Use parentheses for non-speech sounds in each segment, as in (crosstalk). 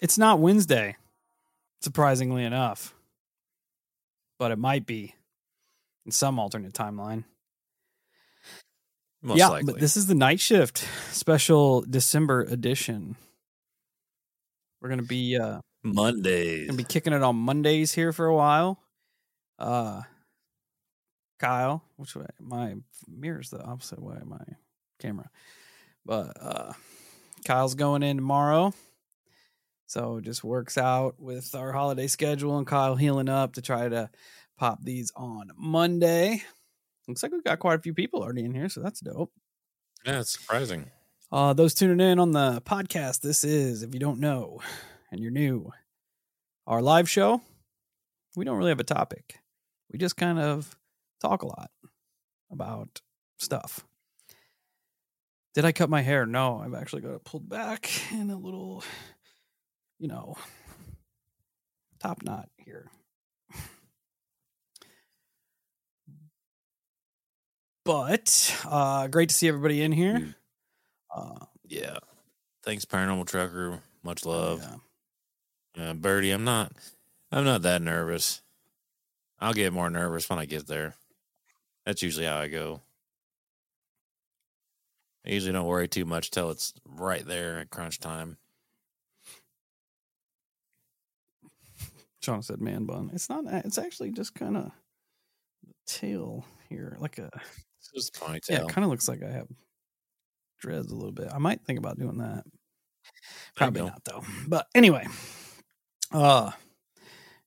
It's not Wednesday, surprisingly enough, but it might be in some alternate timeline. Most yeah, likely. but this is the night shift special December edition. We're gonna be uh Mondays. gonna be kicking it on Mondays here for a while. Uh Kyle, which way? My mirror's the opposite way my camera. But uh Kyle's going in tomorrow. So it just works out with our holiday schedule and Kyle healing up to try to pop these on Monday. Looks like we've got quite a few people already in here, so that's dope. yeah, it's surprising. Uh, those tuning in on the podcast, this is, if you don't know and you're new, our live show. We don't really have a topic. We just kind of talk a lot about stuff. Did I cut my hair? No, I've actually got it pulled back in a little, you know, top knot here. But uh great to see everybody in here. Mm. Uh Yeah. Thanks, Paranormal Trucker. Much love. yeah. Uh, Birdie, I'm not I'm not that nervous. I'll get more nervous when I get there. That's usually how I go. I usually don't worry too much till it's right there at crunch time. Sean said man bun. It's not. It's actually just kind of tail here, like a It's just ponytail. yeah. It kind of looks like I have dreads a little bit. I might think about doing that. Probably not though. But anyway, uh,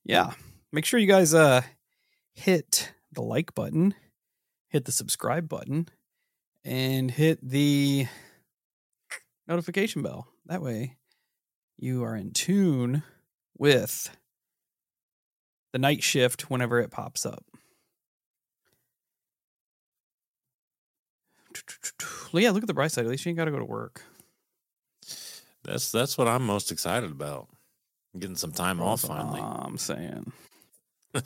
yeah. Make sure you guys uh hit the like button, hit the subscribe button, and hit the notification bell. That way, you are in tune with the night shift whenever it pops up. Well, yeah, look at the bright side. At least you ain't got to go to work. That's that's what I'm most excited about. Getting some time off finally. I'm saying. (laughs)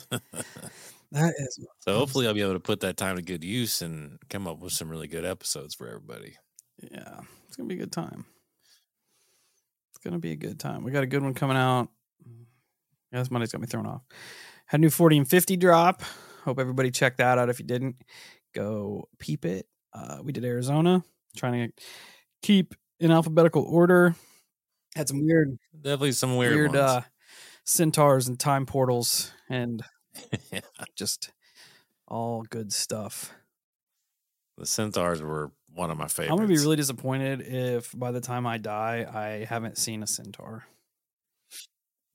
That is So hopefully I'll be able to put that time to good use and come up with some really good episodes for everybody. yeah, it's gonna be a good time. It's gonna be a good time. We got a good one coming out. Yeah, this Monday's got me thrown off. Had a new 40 and 50 drop. Hope everybody checked that out. If you didn't, go peep it. Uh, we did Arizona, trying to keep in alphabetical order. Had some weird, Definitely some weird, weird, ones. uh, centaurs and time portals and (laughs) Yeah. just all good stuff. the centaurs were one of my favorites. I'm gonna be really disappointed if by the time I die, I haven't seen a centaur.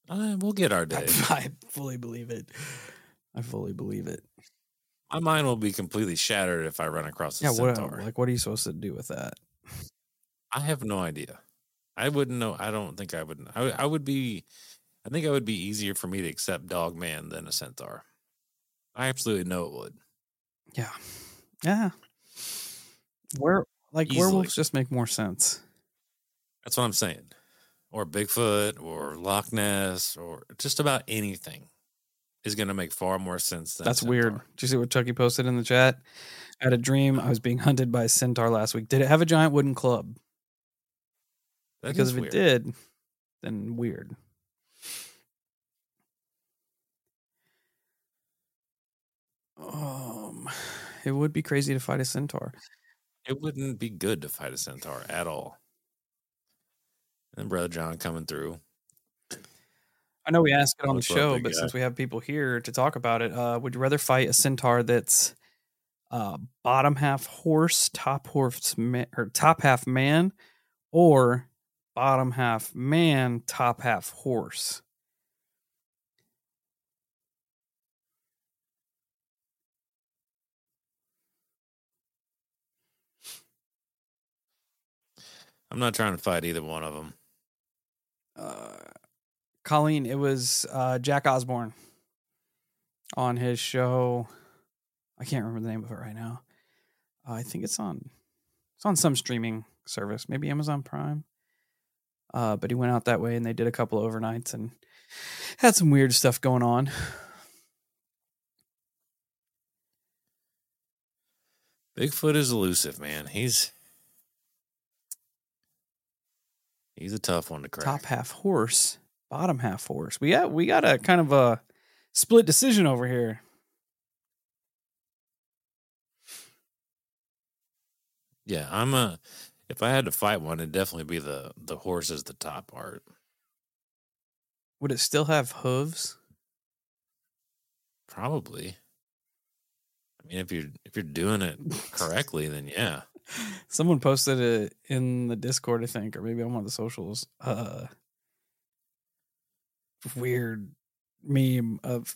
Uh, we'll get our I, day. (laughs) I fully believe it. I fully believe it. My mind will be completely shattered if I run across a Yeah, what centaur. like what are you supposed to do with that? I have no idea. I wouldn't know. I don't think I would. I, would- I would be. I think it would be easier for me to accept Dog Man than a centaur. I absolutely know it would. Yeah, yeah. Where like Easily. werewolves just make more sense. That's what I'm saying. Or Bigfoot, or Loch Ness, or just about anything is going to make far more sense than. That's weird. centaur. Did you see what Chucky posted in the chat? I had a dream I was being hunted by a centaur last week. Did it have a giant wooden club? That because if weird. it did, then weird. Um, it would be crazy to fight a centaur. it wouldn't be good to fight a centaur at all. And brother John coming through. I know we asked it on the show, but guy? since we have people here to talk about it, uh, would you rather fight a centaur that's uh, bottom half horse, top horse, or top half man, or bottom half man, top half horse? I'm not trying to fight either one of them. Uh, Colleen, it was uh, Jack Osbourne on his show. I can't remember the name of it right now. Uh, I think it's on it's on some streaming service, maybe Amazon Prime. Uh, but he went out that way, and they did a couple of overnights and had some weird stuff going on. Bigfoot is elusive, man. He's He's a tough one to crack. top half horse, bottom half horse. We got we got a kind of a split decision over here. Yeah, I'm a. If I had to fight one, it'd definitely be the the horse as the top part. Would it still have hooves? Probably. I mean, if you're if you're doing it (laughs) correctly, then yeah. Someone posted it in the Discord, I think, or maybe on one of the socials. Uh weird meme of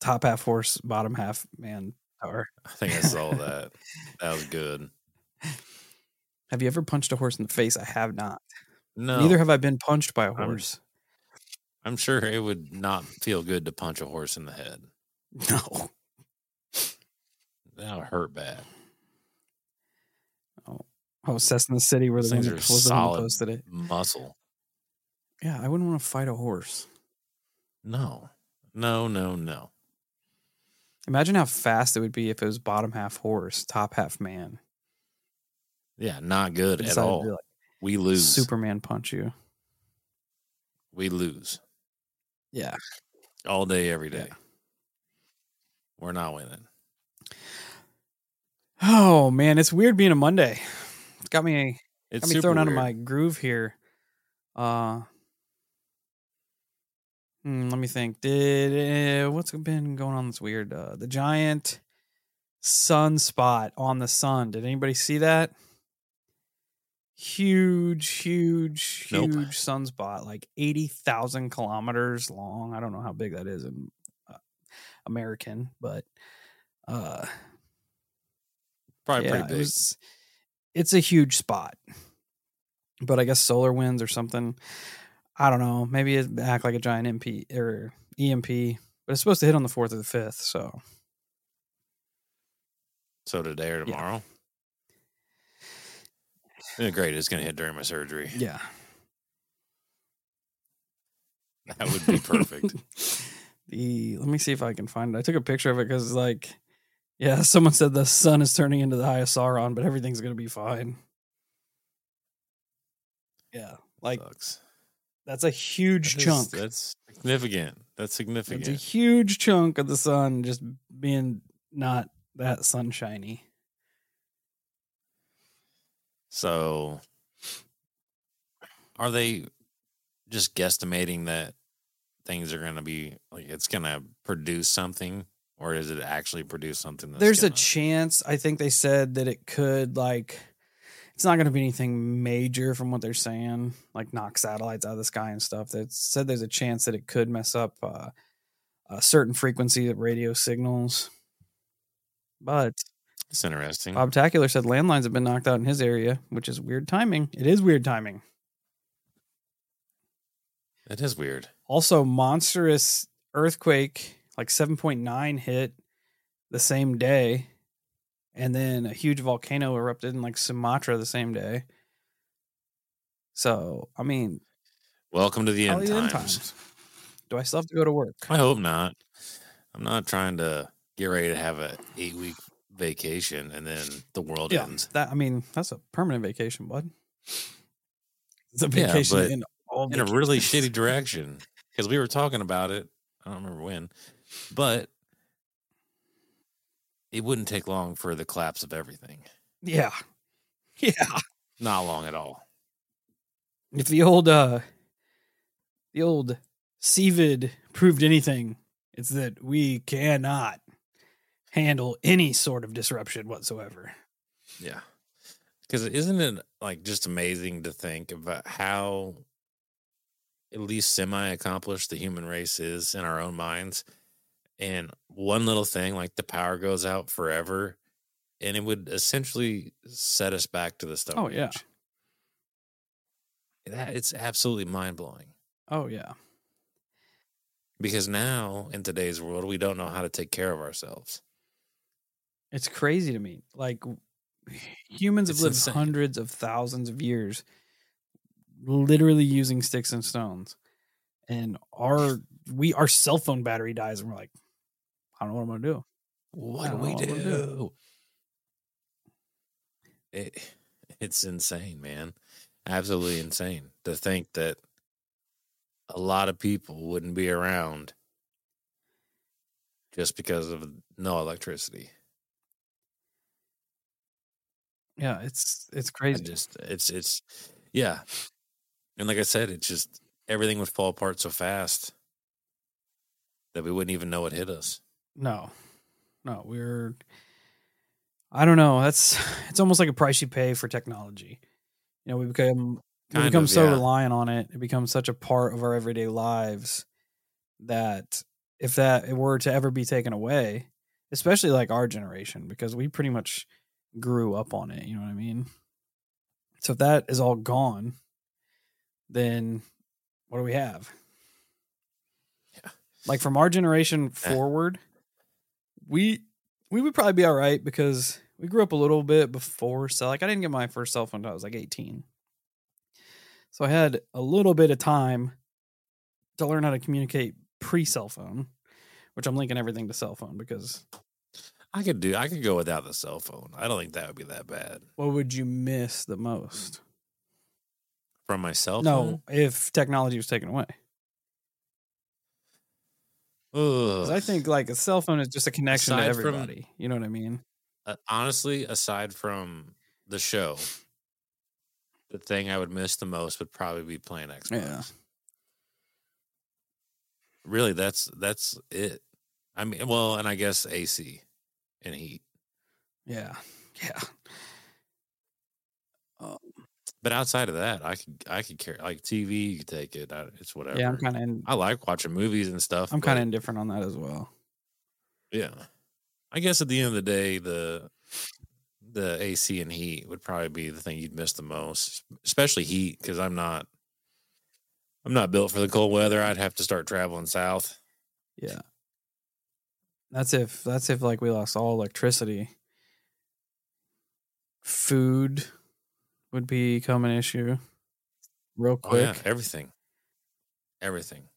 top half horse, bottom half man power. I think I saw that. That was good. Have you ever punched a horse in the face? I have not. No, Neither have I been punched by a I'm- horse. I'm sure it would not feel good to punch a horse in the head. (laughs) No. That would hurt bad. Oh, Cessna City where the Those one things that are was the one that solid. posted it. Muscle. Yeah, I wouldn't want to fight a horse. No, no, no, no. Imagine how fast it would be if it was bottom half horse, top half man. Yeah, not good at all. like, we lose. Superman punch you. We lose Yeah. all day, every day. Yeah. We're not winning. Oh man, it's weird being a Monday. It's got me It's got me thrown out of my groove here. Uh hmm, let me think. Did uh, what's been going on that's weird? Uh, the giant sunspot on the sun. Did anybody see that? Huge, huge, Nope. huge sunspot, like eighty thousand kilometers long. I don't know how big that is in uh, American, but uh, Probably yeah, pretty it big. was- it's a huge spot. But I guess solar winds or something. I don't know. Maybe it act like a giant MP or EMP, but it's supposed to hit on the fourth or the fifth. So So today or tomorrow? (sighs) Yeah, great. It's going to hit during my surgery. yeah, That would be perfect. (laughs) the let me see if I can find it. I took a picture of it because like, yeah, (laughs) someone said the sun is turning into the of Sauron, but everything's gonna be fine. Yeah, like Sucks. that's a huge That is- chunk. That's significant. That's significant. It's a huge chunk of the sun just being not that sunshiny. So, are they just guesstimating that things are going to be like it's going to produce something, or is it actually produce something? That's There's a gonna- chance. I think they said that it could like it's not going to be anything major from what they're saying, like knock satellites out of the sky and stuff. They said there's a chance that it could mess up uh, a certain frequency of radio signals. But it's interesting. Bob Tacular said landlines have been knocked out in his area, which is weird timing. It is weird timing. it is weird. Also, monstrous earthquake, like 7.9 hit the same day. And then a huge volcano erupted in like Sumatra the same day. So, I mean, Welcome to the end probably times. Do I still have to go to work? I hope not. I'm not trying to get ready to have a eight week vacation and then the world Yeah, ends. that I mean, that's a permanent vacation, bud. It's a vacation but in all in a really shitty direction because we were talking about it. I don't remember when, but it wouldn't take long for the collapse of everything. Yeah, (laughs) yeah. Not long at all. If the old uh the old COVID proved anything, it's that we cannot handle any sort of disruption whatsoever. Yeah. Because isn't it like just amazing to think about how at least semi accomplished the human race is in our own minds? And one little thing like the power goes out forever and it would essentially set us back to the stone Oh, yeah. age. That it's absolutely mind blowing Oh yeah. because now in today's world we don't know how to take care of ourselves. It's crazy to me. Like humans have lived insane. hundreds of thousands of years literally using sticks and stones. And our we our cell phone battery dies and we're like, I don't know what I'm gonna do. What don't we what do. do? It, (sighs) it's insane, man. absolutely insane to think that a lot of people wouldn't be around just because of no electricity. Yeah, it's it's I crazy. just it's it's yeah. And like I said, it's just everything would fall apart so fast that we wouldn't even know what hit us. No, no, we're. I don't know. That's (laughs) it's almost like a price you pay for technology. You know, we become we become of, so yeah. reliant on it. It becomes such a part of our everyday lives that if that were to ever be taken away, especially like our generation, because we pretty much grew up on it. You know what I mean? So if that is all gone, then what do we have? Yeah. Like from our generation Eh. forward, we we would probably be all right because we grew up a little bit before. So like I didn't get my first cell phone until I was like 18. So I had a little bit of time to learn how to communicate pre cell phone, which I'm linking everything to cell phone because I could do I could go without the cell phone. I don't think that would be that bad. what would you miss the most? From my cell phone? No, if technology was taken away. I think like a cell phone is just a connection to Aside from- everybody. you know what I mean? Uh, honestly, aside from the show, the thing I would miss the most would probably be playing Xbox. Yeah. Really, that's that's it. I mean, well, and I guess AC and heat. Yeah. (laughs) Yeah. But outside of that, I could I could care like TV. You could take it. I, it's whatever. yeah, I'm kind of in, I like watching movies and stuff. I'm kind of indifferent on that as well. yeah. I guess at the end of the day, the the AC and heat would probably be the thing you'd miss the most, especially heat because I'm not I'm not built for the cold weather. I'd have to start traveling south. Yeah. That's if that's if like we lost all electricity. Food would become an issue real Oh yeah, quick. everything, everything.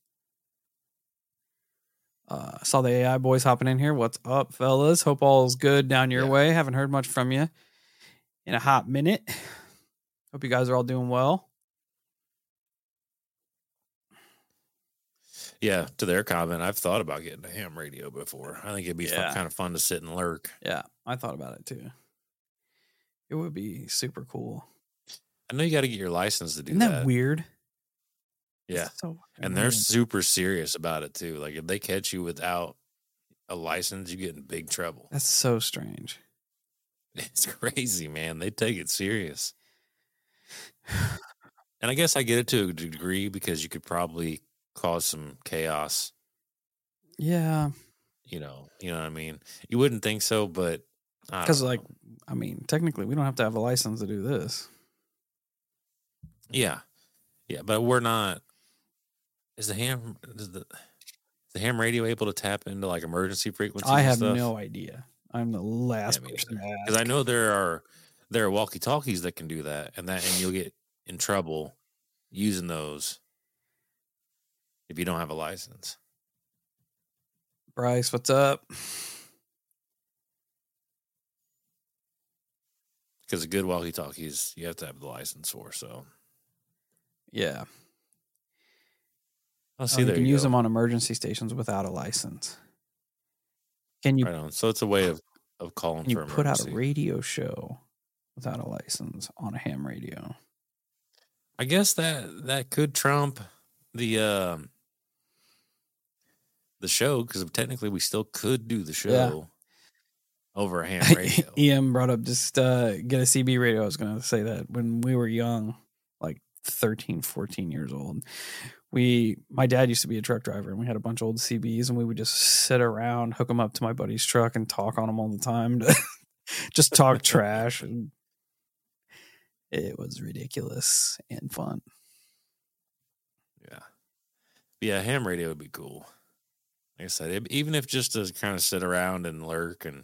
Uh, saw the AI boys hopping in here. What's up, fellas? Hope all's good down your Yeah. way. Haven't heard much from you in a hot minute. Hope you guys are all doing well. Yeah, to their comment, I've thought about getting a ham radio before. I think it'd be Yeah. kind of fun to sit and lurk. Yeah, I thought about it too. It would be super cool. I know you got to get your license to do Isn't that, weird? Yeah, so and they're super serious about it too. Like if they catch you without a license, you get in big trouble. that's so strange. (laughs) It's crazy, man. They take it serious. (sighs) And I guess I get it to a degree because you could probably cause some chaos. Yeah, You know, you know what I mean. You wouldn't think so, but I because like. I mean, technically, we don't have to have a license to do this. Yeah, yeah, but we're not. Is the ham is the is the ham radio able to tap into like emergency frequencies? I have stuff? no idea. I'm the last me person because I know there are there are walkie talkies that can do that, and that and you'll get in trouble using those if you don't have a license. Bryce, what's up? Because a good walkie talkies you have to have the license for. So Yeah, I'll oh, see. you can you use go. them on emergency stations without a license. Can you right on. So it's a way of of calling can you for put out a radio show without a license on a ham radio? I guess that that could trump the um the show because technically we still could do the show Yeah. over a ham (laughs) radio. EM brought up just uh, get a CB radio. I was going to say that when we were young, like 13, 14 years old, we, my dad used to be a truck driver and we had a bunch of old CBs and we would just sit around, hook them up to my buddy's truck and talk on them all the time to (laughs) just talk (laughs) trash. And it was ridiculous and fun. Yeah. Yeah, ham radio would be cool. Like I said, it, even if just to kind of sit around and lurk and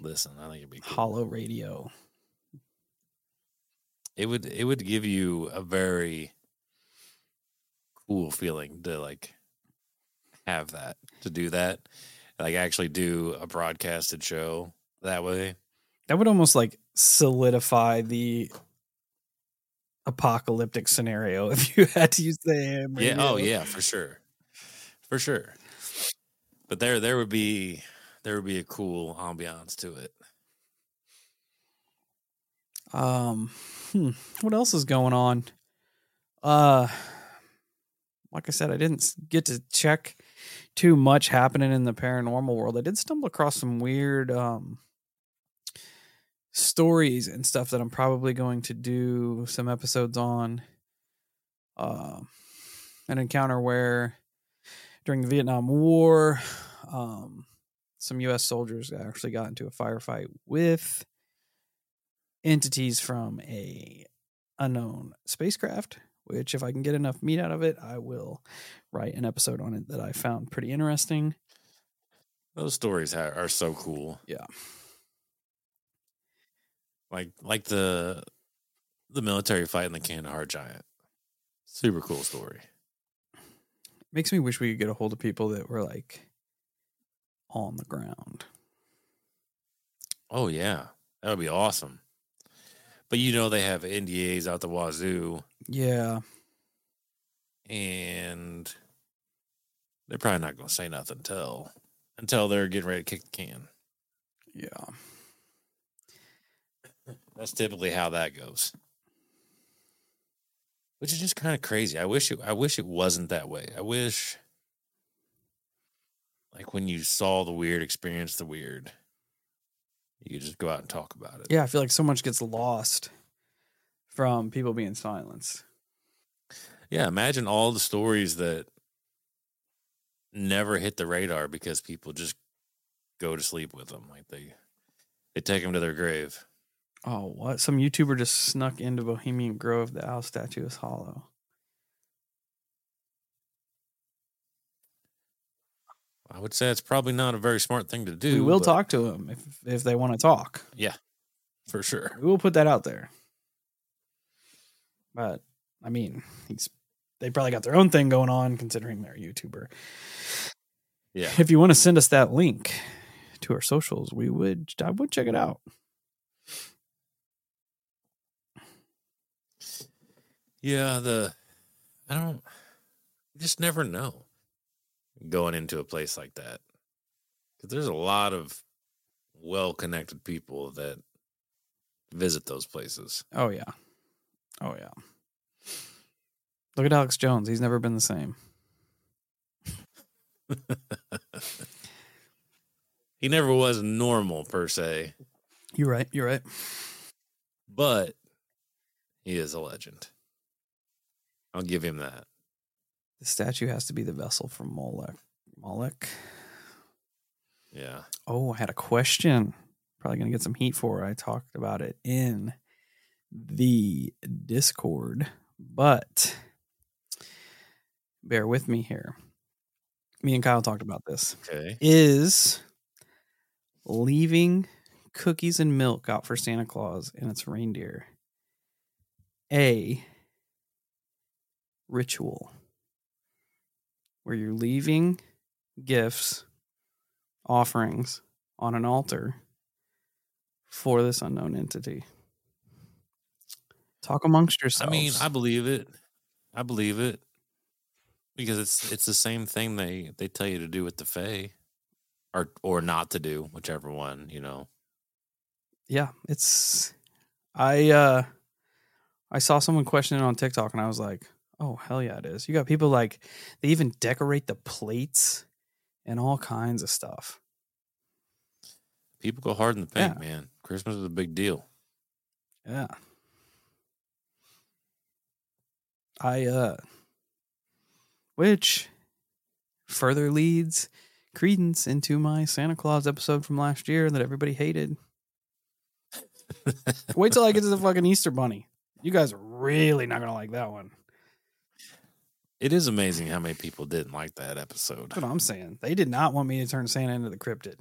listen, I think it'd be cool. Hollow radio. It would it would give you a very cool feeling to like have that to do that, like actually do a broadcasted show that way. That would almost like solidify the apocalyptic scenario (laughs) if you had to use the ham Yeah. Oh, yeah, for sure, for sure. But there, there would be there would be a cool ambiance to it. Um, hmm, what else is going on? Uh, like I said, I didn't get to check too much happening in the paranormal world. I did stumble across some weird um stories and stuff that I'm probably going to do some episodes on. Uh, an encounter where during the Vietnam War, um, some U.S. soldiers actually got into a firefight with entities from a unknown spacecraft which if i can get enough meat out of it i will write an episode on it that i found pretty interesting Those stories are so cool. Yeah. Like like the the military fight in the Kandahar Giant. Super cool story. makes me wish we could get a hold of people that were like on the ground Oh yeah, that would be awesome. But you know they have NDAs out the wazoo, yeah and they're probably not going to say nothing until until they're getting ready to kick the can. yeah That's typically how that goes. Which is just kind of crazy. I wish it I wish it wasn't that way. I wish like when you saw the weird, experience the weird, you could just go out and talk about it. yeah i feel like so much gets lost from people being silenced Yeah, imagine all the stories that never hit the radar because people just go to sleep with them. Like they they take them to their grave. oh what some youtuber just snuck into bohemian grove the owl statue is hollow I would say it's probably not a very smart thing to do. we will but- talk to them if if they want to talk Yeah, for sure. we will put that out there. But I mean, he's they probably got their own thing going on considering they're a YouTuber. Yeah. If you want to send us that link to our socials, we would I would check it out. Yeah, the I don't you just never know going into a place like that. Cuz there's a lot of well-connected people that visit those places. Oh yeah. Oh yeah. Look at Alex Jones. He's never been the same. (laughs) he never was normal per se, You're right. You're right. but he is a legend. I'll give him that. The statue has to be the vessel for Molech. Molech. Yeah. Oh, I had a question. Probably going to get some heat for it. I talked about it in the Discord, but bear with me here. Me and Kyle talked about this. Okay. Is leaving cookies and milk out for Santa Claus and its reindeer a ritual where you're leaving gifts, offerings on an altar for this unknown entity. Talk amongst yourselves. I mean, I believe it. I believe it. Because it's it's the same thing they they tell you to do with the Fae. Or or not to do, whichever one, you know. yeah, it's I uh I saw someone question it on TikTok and I was like, "Oh, hell yeah, it is." You got people like they even decorate the plates and all kinds of stuff. People go hard in the paint, Yeah. man. Christmas is a big deal. Yeah. I uh which further leads credence into my Santa Claus episode from last year that everybody hated. (laughs) Wait till I get to the fucking Easter bunny. You guys are really not gonna like that one. It is amazing how many people didn't like that episode. That's what I'm saying. They did not want me to turn Santa into the cryptid.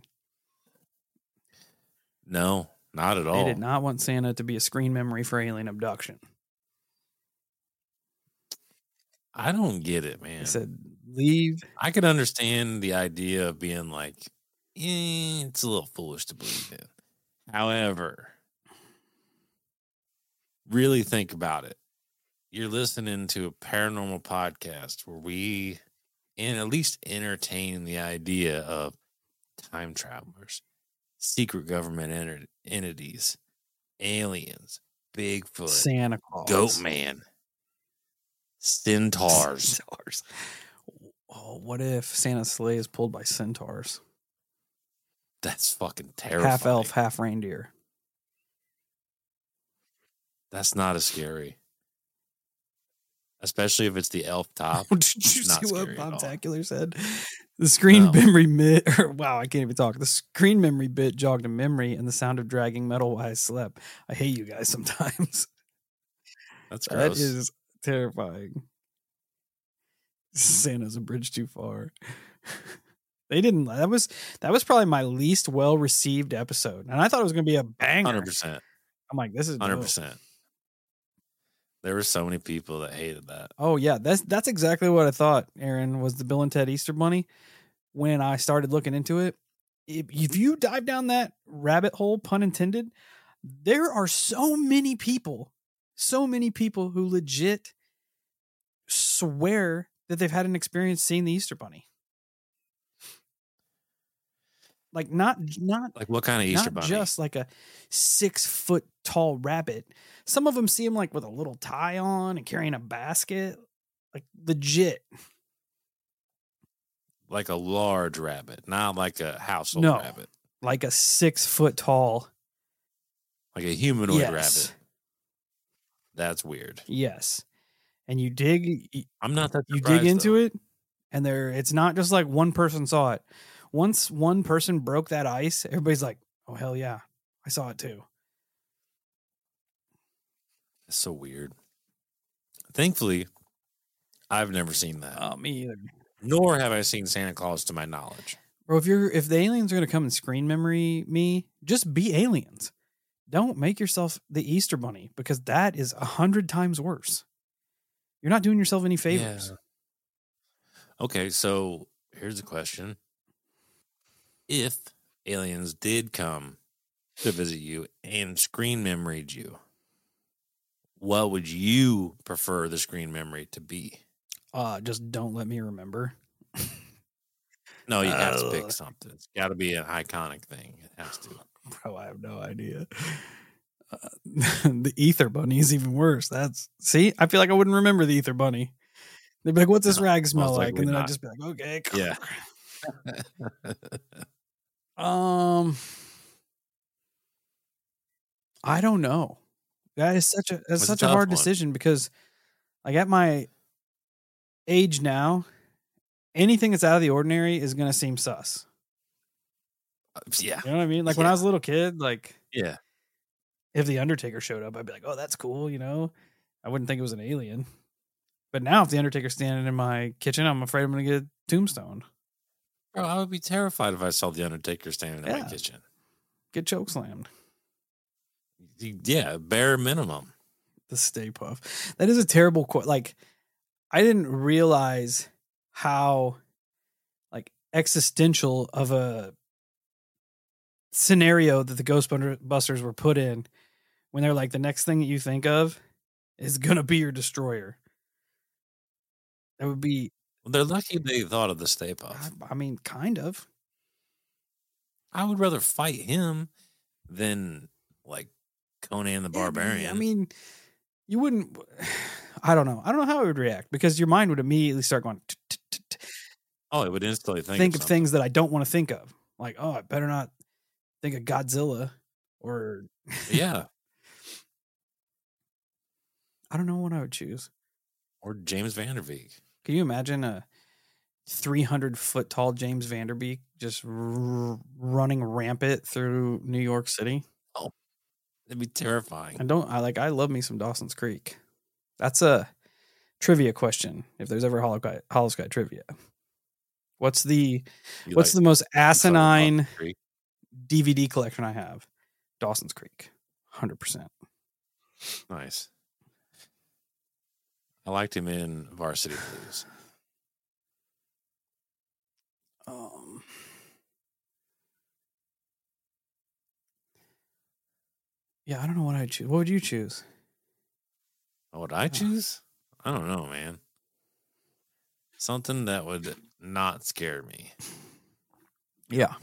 No, not at all. They did not want Santa to be a screen memory for alien abduction. I don't get it, man. They said leave I could understand the idea of being like, eh, it's a little foolish to believe in. However, really think about it. You're listening to a paranormal podcast where we and at least entertain the idea of time travelers, secret government entities, aliens, Bigfoot, Santa Claus. Goat Man, (laughs) centaurs. Centaurs. Oh, what if Santa's sleigh is pulled by centaurs? That's fucking terrifying. Half elf, half reindeer. That's not as scary. Especially if it's the elf (laughs) top. Did you see what scary at all. Bob Tacular said? The screen No. memory bit, (laughs) or wow, I can't even talk. The screen memory bit jogged a memory and the sound of dragging metal while I slept. I hate you guys (laughs) sometimes. That's That gross. is terrifying. Santa's a bridge too far. they didn't. That was that was probably my least well received episode, and I thought it was going to be a banger. Hundred percent. I'm like, this is Hundred percent. There were so many people that hated that. Oh yeah, that's that's exactly what I thought. Aaron was the Bill and Ted Easter Bunny. When I started looking into it, if, if you dive down that rabbit hole, pun intended, there are so many people, so many people who legit swear that they've had an experience seeing the Easter Bunny. Like not not Like what kind of Easter not bunny? just like a six foot tall rabbit. Some of them see him like with a little tie on and carrying a basket, like legit. like a large rabbit, not like a household No. rabbit, like a six foot tall. like a humanoid yes, rabbit. That's weird. yes. And you dig, I'm not that. you dig into it, and there, it's not just like one person saw it. Once one person broke that ice, everybody's like, "Oh hell yeah, I saw it too." It's so weird. Thankfully, I've never seen that, Oh, me either. nor have I seen Santa Claus to my knowledge. Bro, if you're if the aliens are gonna come and screen memory me, just be aliens. Don't make yourself the Easter bunny because that is a hundred times worse. You're not doing yourself any favors. Yeah. Okay, so here's the question: If aliens did come to visit you and screen memoried you, what would you prefer the screen memory to be? Uh just don't let me remember. (laughs) No, you have to pick something. It's got to be an iconic thing. It has to. Bro, I have no idea. Uh, (laughs) the ether bunny is even worse. That's see, I feel like I wouldn't remember the ether bunny. They'd be like, "What's this No, rag smell like?" And then I'd just be like, "Okay." (laughs) Yeah. Um, I don't know. That is such a that's It's a such a hard one. decision because, like, at my age now, anything that's out of the ordinary is gonna seem sus. Uh, yeah. You know what I mean? Like when I was a little kid, like Yeah. if the Undertaker showed up, I'd be like, "Oh, that's cool," you know. I wouldn't think it was an alien. But now, if the Undertaker's standing in my kitchen, I'm afraid I'm gonna get a tombstone, Bro, I would be terrified if I saw the Undertaker standing in my kitchen. get choke slammed. Yeah, bare minimum. the Stay Puft. That is a terrible quote. Like, I didn't realize how like existential of a scenario that the Ghostbusters were put in when they're like the next thing that you think of is gonna be your destroyer. That would be, Well, they're lucky they thought of the Stay I, I mean, kind of. I would rather fight him than like Conan the Yeah, Barbarian. I mean, you wouldn't. (sighs) I don't know. I don't know how I would react because your mind would immediately start going. "T- t- t- t- oh, it would instantly think, think of, of things that I don't want to think of. Like, oh, I better not think of Godzilla or. Yeah, (laughs) I don't know what I would choose. or James Van Der Beek. Can you imagine a 300 foot tall James Van Der Beek just r- running rampant through New York City? That'd be terrifying. I don't, I like, I love me some Dawson's Creek. That's a trivia question. If there's ever Holosky, Hollow Sky trivia, what's the, You what's like- the most asinine DVD collection I have? Dawson's Creek. 100%. Nice. I liked him in Varsity Blues. Um, yeah, I don't know what I'd choose. What would you choose? What would I choose? I don't know, man. Something that would not scare me. Yeah.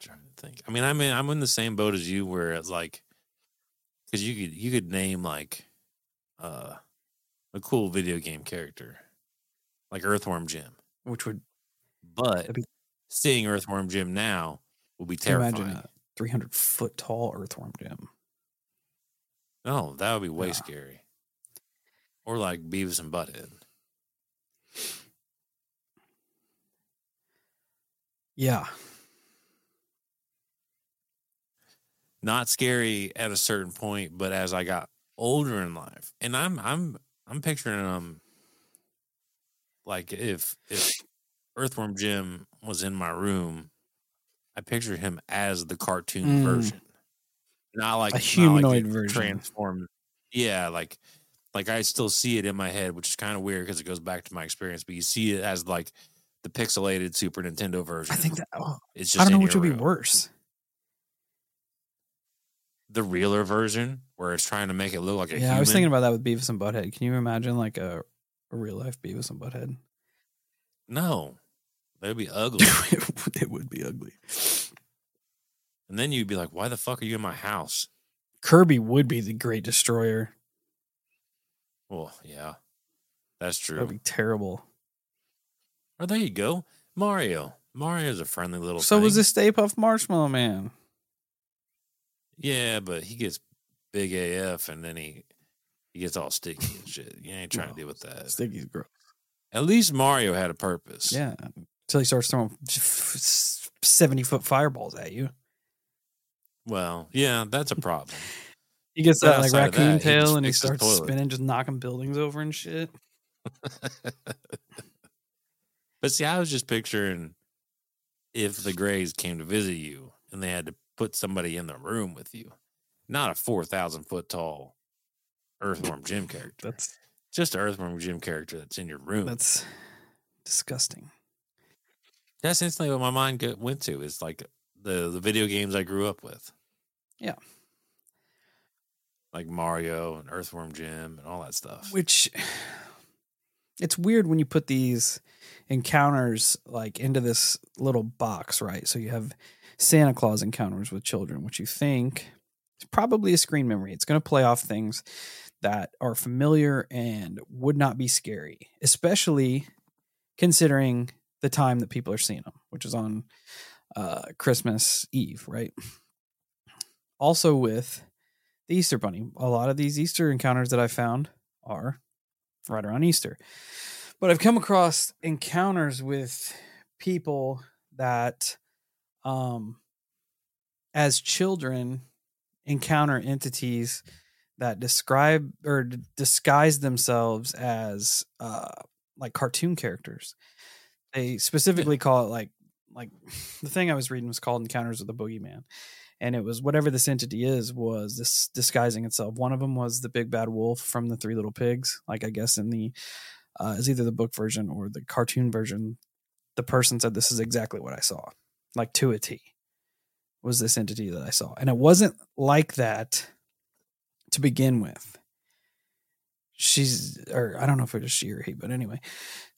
trying to think. I mean, I'm in, I'm in the same boat as you, where it's like, because you could you could name like, uh, a cool video game character, like Earthworm Jim, Which would but be- seeing Earthworm Jim now will be terrifying. imagine a 300 foot tall earthworm Jim. No, that would be way Yeah. scary. Or like Beavis and Butthead. Yeah. Not scary at a certain point, but as I got older in life, and I'm I'm I'm picturing um like if if Earthworm Jim was in my room, I picture him as the cartoon Mm. version, not like A not like humanoid version. transformed. Yeah, like like I still see it in my head, which is kind of weird because it goes back to my experience. But you see it as like the pixelated Super Nintendo version. I think that, oh, it's just I don't know which would be worse. The realer version, where it's trying to make it look like a Yeah, human. I was thinking about that with Beavis and Butthead. Can you imagine like a, a real life Beavis and Butthead? no, that'd be (laughs) ugly. it, would, be ugly. and then you'd be like, "Why the fuck are you in my house?" Kirby would be the great destroyer. Well, yeah, that's true. That'd be terrible. Oh, there you go, Mario. Mario's a friendly little. So was the Stay Puft Marshmallow Man. Yeah, but he gets big AF, and then he he gets all sticky and shit. You ain't trying Well, to deal with that. Sticky's gross. At least Mario had a purpose. Yeah. Until he starts throwing 70 foot fireballs at you. Well, yeah, that's a problem. (laughs) He gets that like of that, raccoon he tail and he starts spinning, just knocking buildings over and shit. (laughs) but see, I was just picturing if the Greys came to visit you and they had to put somebody in the room with you, not a four thousand foot tall Earthworm Jim (laughs) character. That's just an Earthworm Jim character that's in your room. That's, that's instantly what my mind go- went to. Is like the the video games I grew up with. Yeah. like Mario and Earthworm Jim and all that stuff. Which (sighs) it's weird when you put these encounters like into this little box, right? So you have Santa Claus encounters with children, which you think is probably a screen memory. It's going to play off things that are familiar and would not be scary, especially considering the time that people are seeing them, which is on uh, Christmas Eve, right? Also, with the Easter Bunny, a lot of these Easter encounters that I found are right around Easter. But I've come across encounters with people that, um, as children, encounter entities that describe or disguise themselves as uh, like cartoon characters. They specifically call it like like (sighs) the thing I was reading was called Encounters with the Boogeyman, and it was whatever this entity is was this disguising itself. One of them was the big bad wolf from the Three Little Pigs. Like I guess in the uh, is either the book version or the cartoon version. The person said this is exactly what I saw, like to a T. Was this entity that I saw, and it wasn't like that to begin with. She's, or I don't know if it was she or he, but anyway,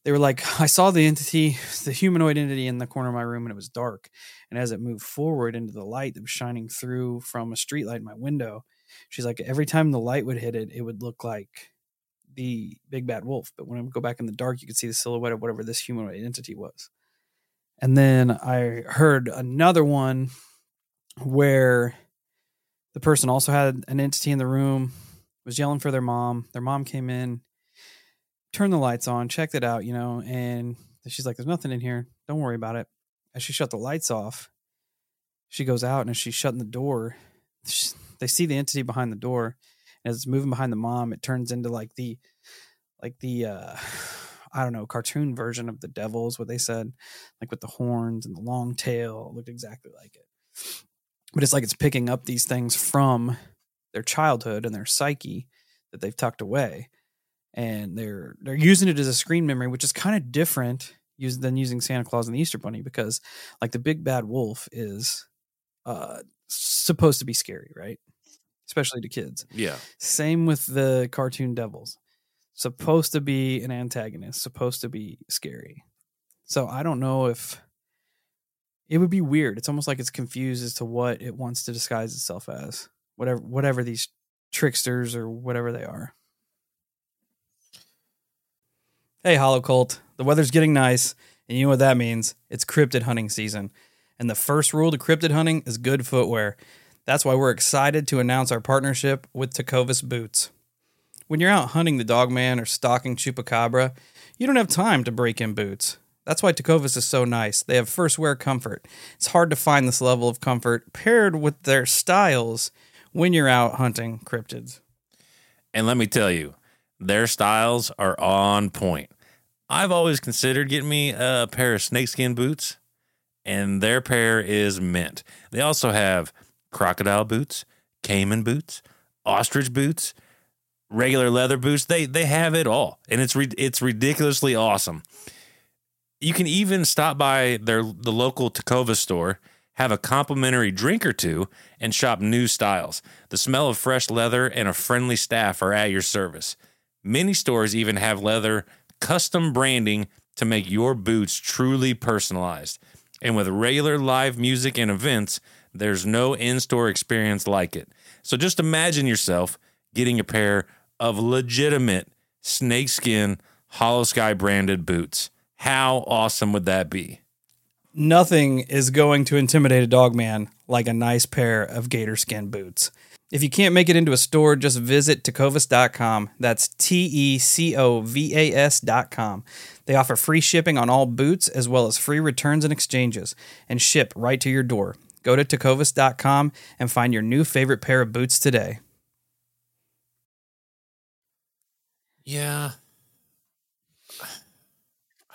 they were like, I saw the entity, the humanoid entity in the corner of my room, and it was dark. And as it moved forward into the light that was shining through from a street light in my window, she's like, every time the light would hit it, it would look like the big bad wolf. But when I would go back in the dark, you could see the silhouette of whatever this humanoid entity was. And then I heard another one where the person also had an entity in the room, was yelling for their mom. Their mom came in, turned the lights on, checked it out, you know, and she's like, There's nothing in here. Don't worry about it. As she shut the lights off, she goes out and as she's shutting the door, sh- they see the entity behind the door. And as it's moving behind the mom, it turns into like the, like the, uh, (sighs) I don't know, cartoon version of the devils, what they said, like with the horns and the long tail. It looked exactly like it. But it's like it's picking up these things from their childhood and their psyche that they've tucked away and they're they're using it as a screen memory which is kind of different use, than using santa claus and the easter bunny because like the big bad wolf is uh supposed to be scary right especially to kids. Yeah. Same with the cartoon devils. Supposed to be an antagonist, supposed to be scary. So I don't know if it would be weird. It's almost like it's confused as to what it wants to disguise itself as. Whatever whatever these tricksters or whatever they are. Hey, Hollow Cult. The weather's getting nice, and you know what that means. It's cryptid hunting season. And the first rule to cryptid hunting is good footwear. That's why we're excited to announce our partnership with Tecovas Boots. When you're out hunting the dogman or stalking chupacabra, you don't have time to break in boots. That's why Tecovas is so nice. They have first wear comfort. It's hard to find this level of comfort paired with their styles when you're out hunting cryptids. And let me tell you, their styles are on point. I've always considered getting me a pair of snakeskin boots, and their pair is mint. They also have crocodile boots, caiman boots, ostrich boots, regular leather boots. They they have it all, and it's it's ridiculously awesome. You can even stop by their the local Tacova store, have a complimentary drink or two, and shop new styles. The smell of fresh leather and a friendly staff are at your service. Many stores even have leather custom branding to make your boots truly personalized. And with regular live music and events, there's no in store experience like it. So just imagine yourself getting a pair of legitimate snakeskin Holosky branded boots. How awesome would that be? Nothing is going to intimidate a dog man like a nice pair of gator skin boots. If you can't make it into a store, just visit tecovas.com. That's T E C O V A S.com. They offer free shipping on all boots as well as free returns and exchanges and ship right to your door. Go to tecovas.com and find your new favorite pair of boots today. Yeah.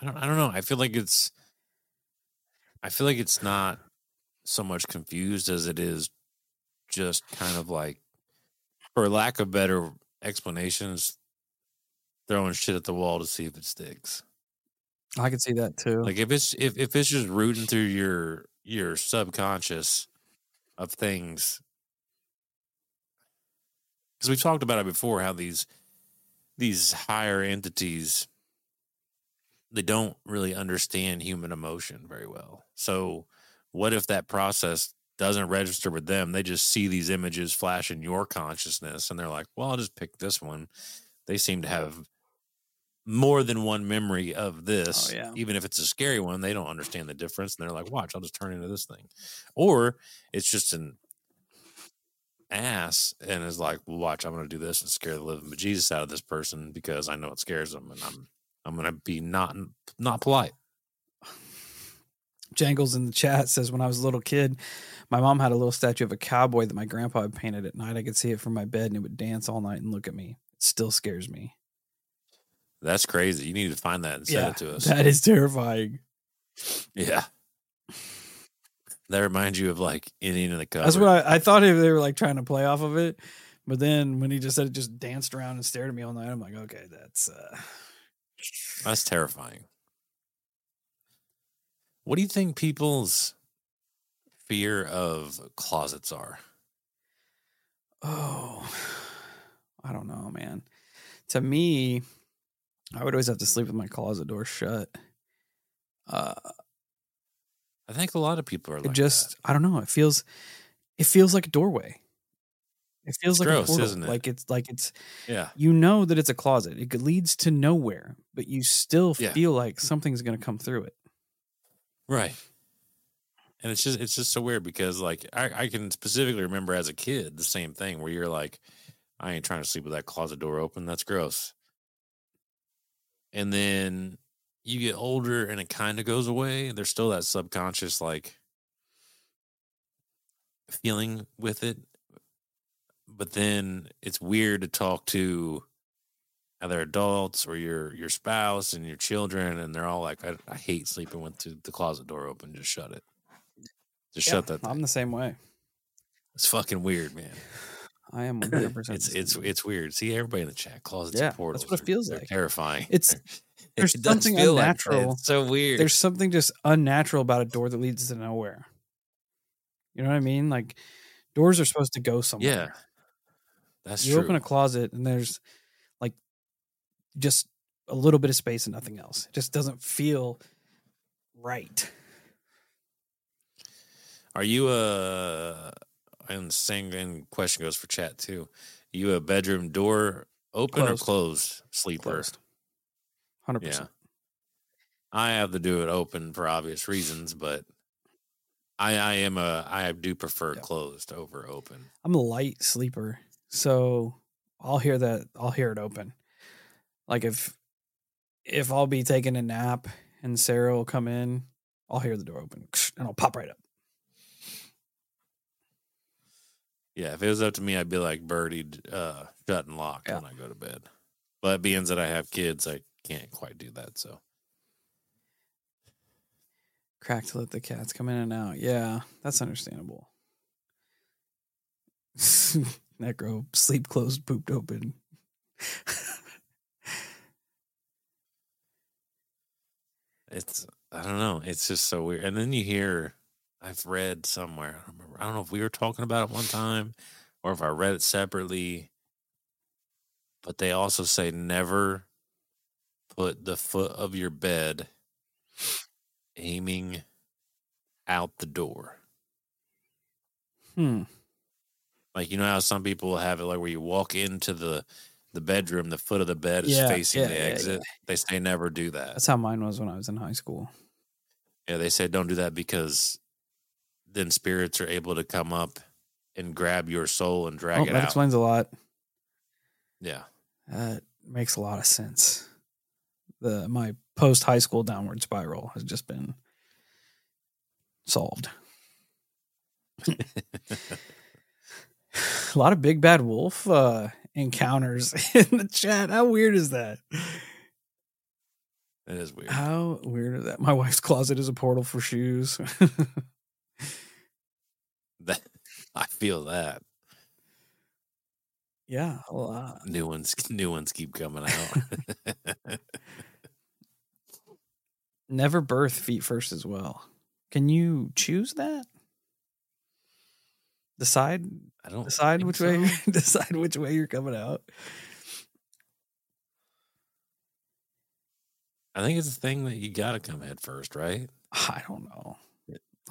I don't I don't know. I feel like it's I feel like it's not so much confused as it is just kind of like for lack of better explanations throwing shit at the wall to see if it sticks. I can see that too. Like if it's if, if it's just rooting through your your subconscious of things because we've talked about it before how these these higher entities they don't really understand human emotion very well so what if that process doesn't register with them they just see these images flash in your consciousness and they're like well i'll just pick this one they seem to have more than one memory of oh, this Oh, yeah. even if it's a scary one they don't understand the difference and they're like watch i'll just turn into this thing or it's just an ass and is like, well, watch, I'm going to do this and scare the living bejesus out of this person because I know it scares them, and I'm I'm going to be not not polite. (sighs) Jangles in the chat says when I was a little kid, my mom had a little statue of a cowboy that my grandpa had painted at night. I could see it from my bed and it would dance all night and look at me. It still scares me. That's crazy. You need to find that and send it to us. That is terrifying. yeah. That reminds you of like Indian in the Cupboard. That's what I, I thought they were like trying to play off of it. But then when he just said it just danced around and stared at me all night, I'm like, okay, that's uh That's terrifying. What do you think people's fear of closets are? oh I don't know, man. To me, I would always have to sleep with my closet door shut. Uh I think a lot of people are like it just I don't know. It feels it feels like a doorway. It feels It's like gross, a portal. isn't it? Like it's like it's yeah. you know that it's a closet. It leads to nowhere, but you still Yeah. feel like something's going to come through it. Right. And it's just it's just so weird because like I, I can specifically remember as a kid the same thing where you're like, I ain't trying to sleep with that closet door open. That's gross. And then you get older and it kind of goes away. There's still that subconscious like feeling with it. But then it's weird to talk to other adults or your your spouse and your children, and they're all like, "I, I hate sleeping with the, the closet door open. Just shut it. Just shut that. I'm the same way. It's fucking weird, man. I am (clears throat) 100. percent It's it's it's weird. See everybody in the chat. Closets Yeah, and portals. that's what it feels they're like. Terrifying. It's- (laughs) there's It something feel like unnatural. It's so weird. There's something just unnatural about a door that leads to nowhere. You know what I mean? Like doors are supposed to go somewhere. yeah. That's you true. open a closet and there's like just a little bit of space and nothing else. It just doesn't feel right. Are you a and the same and question goes for chat too. You a bedroom door open Closed. or closed sleeper? Hundred Yeah. percent. I have to do it open for obvious reasons, but I I am a I do prefer Yeah. closed over open. I'm a light sleeper, so I'll hear that. I'll hear it open. Like if if I'll be taking a nap and Sarah will come in, I'll hear the door open and I'll pop right up. Yeah, if it was up to me, I'd be like Birdie, uh, shut and locked Yeah. when I go to bed. But being that I have kids, I can't quite do that. So Crack to let the cats come in and out. Yeah, that's understandable. (laughs) Necro sleep closed, pooped open. it's I don't know. It's just so weird. And then you hear, I've read somewhere. I don't remember. I don't know if we were talking about it one time, or if I read it separately. But they also say never put the foot of your bed aiming out the door. Hmm. Like you know how some people have it like where you walk into the the bedroom, the foot of the bed is Yeah, facing yeah, the yeah, exit. They say never do that. That's how mine was when I was in high school. Yeah, they said don't do that because then spirits are able to come up and grab your soul and drag Oh, it that out. That explains a lot. yeah. That makes a lot of sense. The my post high school downward spiral has just been solved. a lot of big bad wolf uh, encounters (laughs) in the chat. How weird is that? That is weird. How weird is that? My wife's closet is a portal for shoes. (laughs) That, (laughs) I feel that. yeah, a lot. Uh new ones (laughs) new ones keep coming out. (laughs) Never birth feet first as well. Can you choose that? Decide I don't decide which way decide which way you're coming out. I think it's a thing that you gotta come head first, right? I don't know.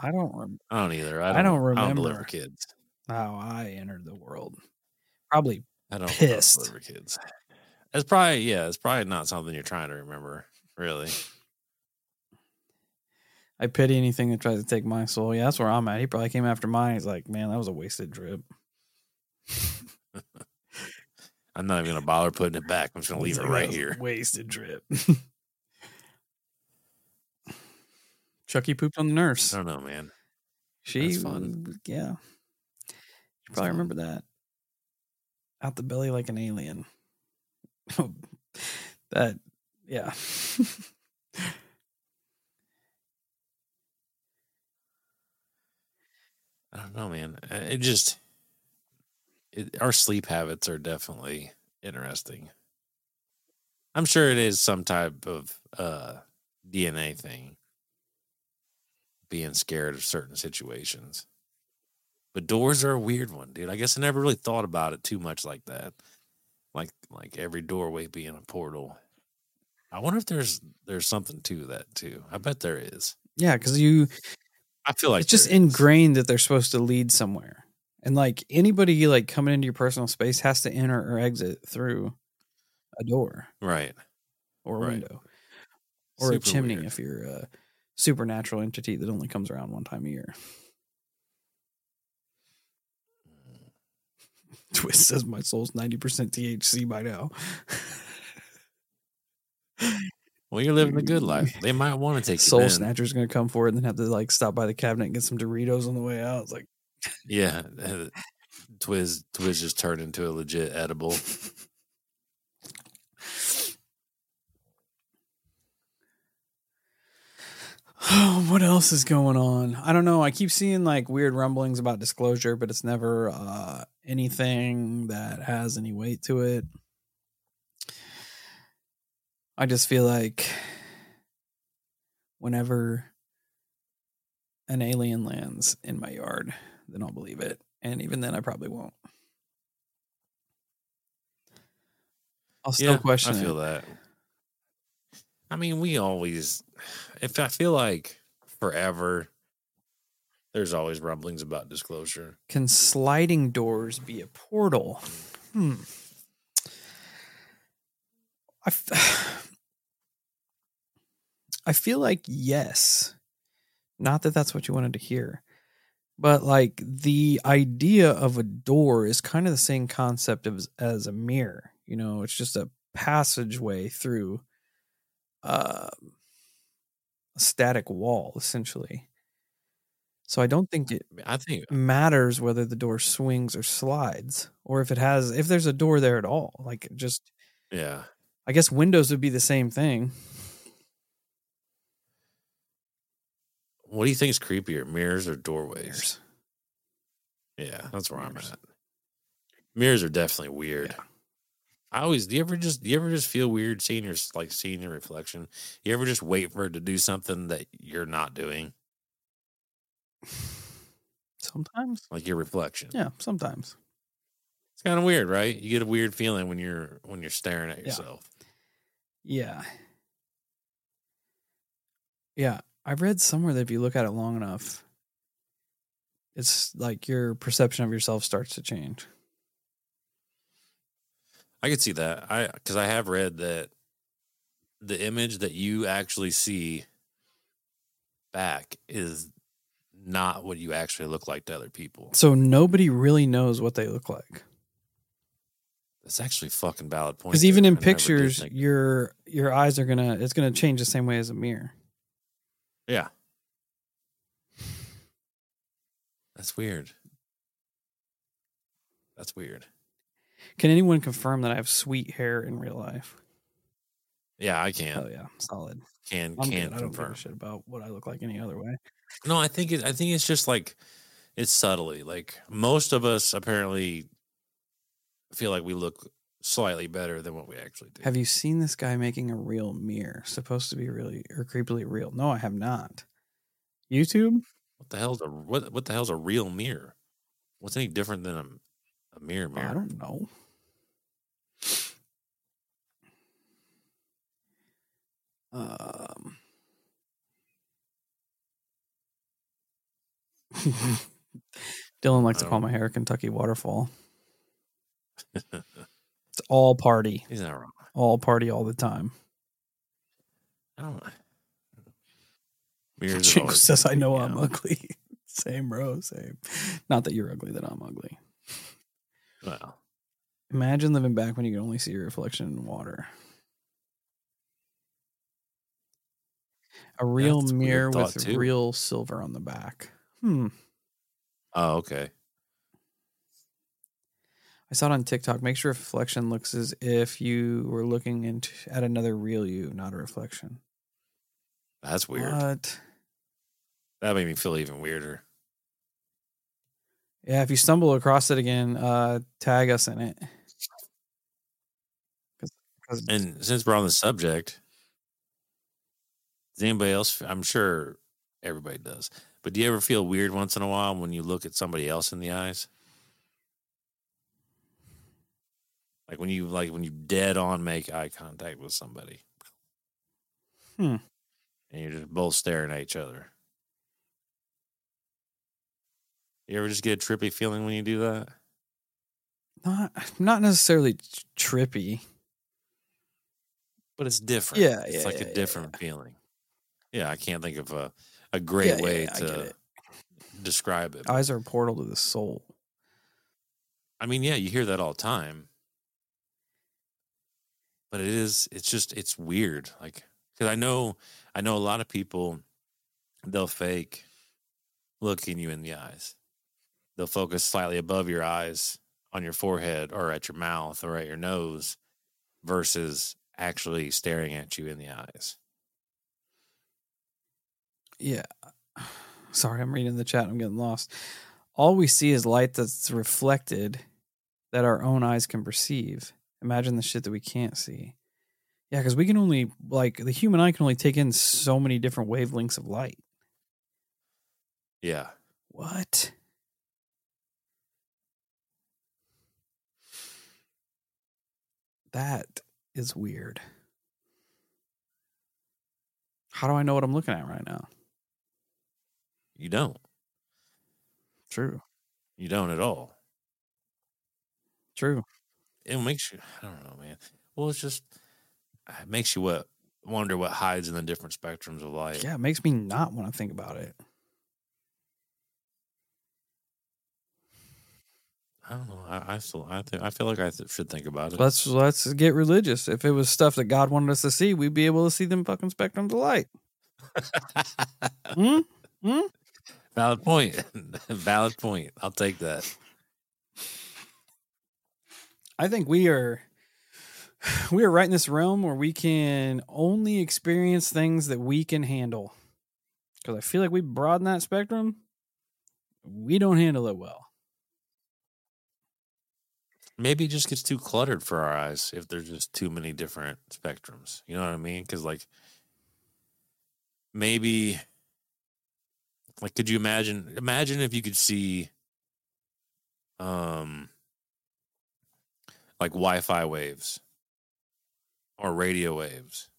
I don't rem- I don't either. I I don't, don't I don't deliver remember. kids. how I entered the world. Probably I don't Pissed. deliver kids. It's probably yeah, it's probably not something you're trying to remember, really. I pity anything that tries to take my soul. Yeah, that's where I'm at. He probably came after mine. He's like, man, that was a wasted drip. (laughs) I'm not even gonna bother putting it back. I'm just gonna leave it right "That was a here. Wasted drip. (laughs) Chucky pooped on the nurse. I don't know, man. She, That's fun. yeah. You probably fun. remember that. Out the belly like an alien. (laughs) that, yeah. I don't know, man. It just it, our sleep habits are definitely interesting. I'm sure it is some type of uh, DNA thing, being scared of certain situations. But doors are a weird one, dude. I guess I never really thought about it too much like that, like like every doorway being a portal. I wonder if there's there's something to that too. I bet there is. yeah, because you, I feel like it's just is. ingrained that they're supposed to lead somewhere. And like anybody like coming into your personal space has to enter or exit through a door right? or a Right. window or a chimney weird. if you're a supernatural entity that only comes around one time a year. (laughs) Twiz says my soul's 90% THC by now. Well, you're living the good life. They might want to (laughs) take Soul. Snatcher's gonna come for it and then have to like stop by the cabinet and get some Doritos on the way out. It's like Yeah, (laughs) Twiz Twiz just turned into a legit edible. (sighs) what else is going on? I don't know. I keep seeing like weird rumblings about disclosure, but it's never uh, anything that has any weight to it. I just feel like whenever an alien lands in my yard, then I'll believe it. And even then, I probably won't. I'll still question I feel it. that. I mean, we always, if I feel like forever, there's always rumblings about disclosure. Can sliding doors be a portal? Hmm. I, f- (sighs) I feel like yes. Not that that's what you wanted to hear, but like the idea of a door is kind of the same concept as, as a mirror. You know, it's just a passageway through uh, a static wall, essentially. So I don't think it I think matters whether the door swings or slides or if it has if there's a door there at all like just yeah. i guess windows would be the same thing What do you think is creepier, mirrors or doorways? Mirrors. Yeah, that's where Mirrors. I'm at. Mirrors are definitely weird. Yeah. I always do you ever just do you ever just feel weird seeing your like seeing your reflection? You ever just wait for it to do something that you're not doing? (sighs) sometimes Like your reflection. yeah sometimes It's kind of weird, right? You get a weird feeling when you're when you're staring at yourself. yeah yeah i've read somewhere that if you look at it long enough it's like your perception of yourself starts to change I could see that. I because I have read that the image that you actually see back is not what you actually look like to other people. so nobody really knows what they look like That's actually fucking valid point. because even in I pictures think- your your eyes are gonna it's gonna change the same way as a mirror yeah, that's weird. That's weird. Can anyone confirm that I have sweet hair in real life? Yeah, I can Oh yeah, solid. can I'm can good. I don't shit about what I look like any other way. No, I think it. I think it's just like it's subtly. Like most of us apparently feel like we look slightly better than what we actually do. Have you seen this guy making a real mirror? Supposed to be really or creepily real? No, I have not. YouTube? What the hell's a what? What the hell's a real mirror? What's any different than a mirror Oh, mirror? I don't know. Um. (laughs) Dylan likes to call my hair Kentucky waterfall. (laughs) It's all party, He's not wrong. all party, all the time. I don't. (laughs) Mirrors have says, "I know creepy, I'm ugly." same, bro. Same. Not that you're ugly, that I'm ugly. Well, Imagine living back when you can only see your reflection in water. A real That's mirror with too. real silver on the back. Hmm. oh okay. I saw it on TikTok. Make sure reflection looks as if you were looking into at another real you, not a reflection. That's weird. What? That made me feel even weirder. Yeah, if you stumble across it again, uh, tag us in it. 'Cause- 'cause And since we're on the subject, does anybody else? I'm sure everybody does. But do you ever feel weird once in a while when you look at somebody else in the eyes? Like when you like when you dead on make eye contact with somebody. Hmm. And you're just both staring at each other. You ever just get a trippy feeling when you do that? not (sighs) not necessarily trippy. But it's different. Yeah, It's like yeah, a yeah, different feeling. Yeah, I can't think of a, a great Yeah, yeah, way yeah, to describe it. Eyes are a portal to the soul. I mean, yeah, you hear that all the time. But it is it's just it's weird. Like cuz I know I know a lot of people they'll fake looking you in the eyes. They'll focus slightly above your eyes on your forehead or at your mouth or at your nose versus actually staring at you in the eyes. Yeah. (sighs) Sorry, I'm reading the chat. I'm getting lost. All we see is light that's reflected that our own eyes can perceive. Imagine the shit that we can't see. Yeah, because we can only, like, the human eye can only take in so many different wavelengths of light. Yeah. What? That is weird. How do I know what I'm looking at right now? You don't. True. You don't at all. True. It makes you. I don't know, man. Well, it's just it makes you what wonder what hides in the different spectrums of light. Yeah, it makes me not want to think about it. I don't know. I, I still. I think. I feel like I th- should think about it. Let's let's get religious. If it was stuff that God wanted us to see, we'd be able to see them fucking spectrums of light. (laughs) Hmm? Hmm? Valid point. (laughs) Valid point. I'll take that. I think we are (sighs) we are right in this realm where we can only experience things that we can handle. Because I feel like we broaden that spectrum, we don't handle it well. Maybe it just gets too cluttered for our eyes if there's just too many different spectrums. You know what I mean? Because like maybe like could you imagine imagine if you could see um like Wi-Fi waves or radio waves.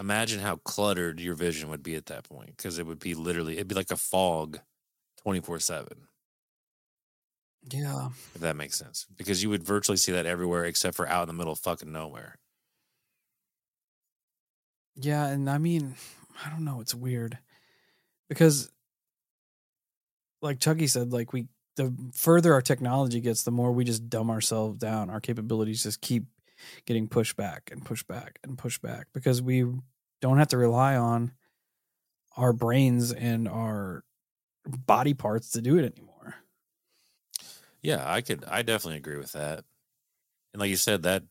Imagine how cluttered your vision would be at that point because it would be literally it'd be like a fog 24/7 Yeah. if that makes sense because you would virtually see that everywhere except for out in the middle of fucking nowhere. Yeah, and I mean, I don't know, it's weird. Because like Chucky said, like we the further our technology gets, the more we just dumb ourselves down. Our capabilities just keep getting pushed back and pushed back and pushed back because we don't have to rely on our brains and our body parts to do it anymore. Yeah, I could I definitely agree with that. And like you said that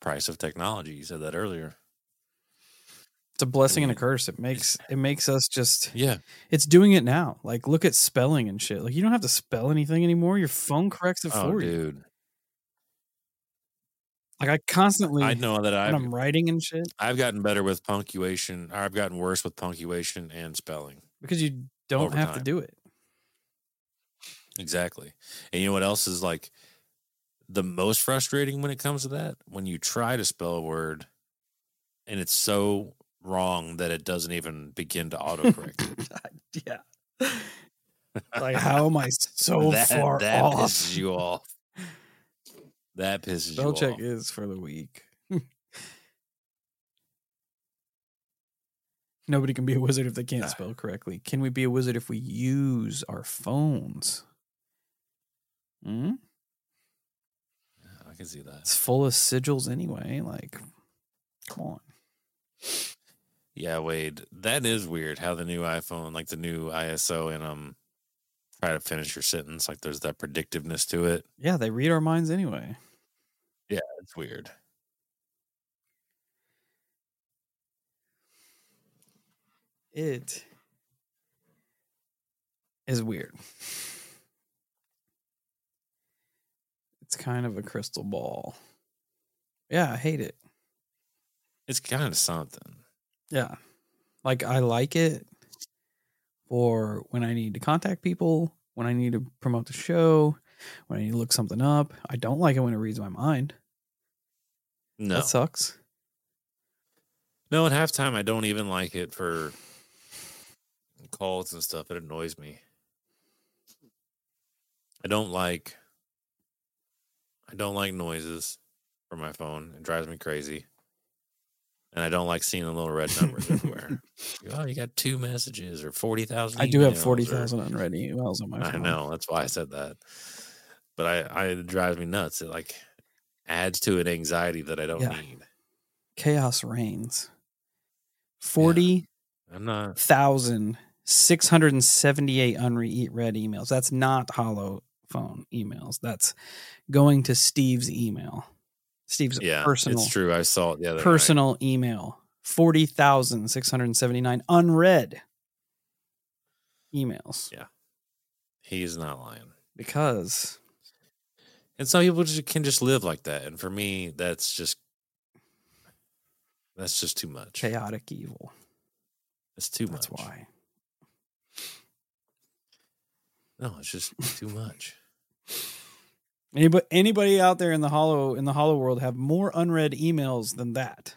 price of technology, you said that earlier. It's a blessing and a curse. It makes it makes us just Yeah. it's doing it now. Like look at spelling and shit. Like you don't have to spell anything anymore. Your phone corrects it Oh for you. dude. Like I constantly I know that I've I'm writing and shit I've gotten better with punctuation, or I've gotten worse with punctuation and spelling. because you don't have to do it. Exactly. And you know what else is like the most frustrating when it comes to that? When you try to spell a word and it's so wrong that it doesn't even begin to (laughs) autocorrect. it. yeah. Like (laughs) how am I so that, far that off? pisses you off. That pisses you off. Spell you check off. is for the weak. (laughs) Nobody can be a wizard if they can't Ah. spell correctly. Can we be a wizard if we use our phones? Hmm? I can see that. It's full of sigils anyway. Like, come on. Yeah, Wade, that is weird how the new iPhone, like the new iOS and um try to finish your sentence, like there's that predictiveness to it. Yeah, they read our minds anyway. Yeah, it's weird. It is weird. It's kind of a crystal ball. Yeah, I hate it. It's kind of something. Yeah. Like I like it for when I need to contact people, when I need to promote the show, when I need to look something up. I don't like it when it reads my mind. No. That sucks. No, at halftime I don't even like it for calls and stuff. It annoys me. I don't like I don't like noises from my phone. It drives me crazy. And I don't like seeing the little red numbers (laughs) everywhere. Oh, you got two messages or forty thousand. I do have 40,000 unread emails on my phone. I know that's why I said that. But I, I it drives me nuts. It like adds to an anxiety that I don't Yeah. need. Chaos reigns. I'm not 40,678 unread emails. That's not hollow phone emails. That's going to Steve's email. Steve's yeah, personal it's true. I saw it the other night. personal email 40,679 unread emails Yeah. He's not lying. because And some people just can just live like that. And for me, that's just that's just too much. chaotic evil. It's too That's much. why. No, it's just too much. Anybody anybody out there in the hollow in the hollow world have more unread emails than that?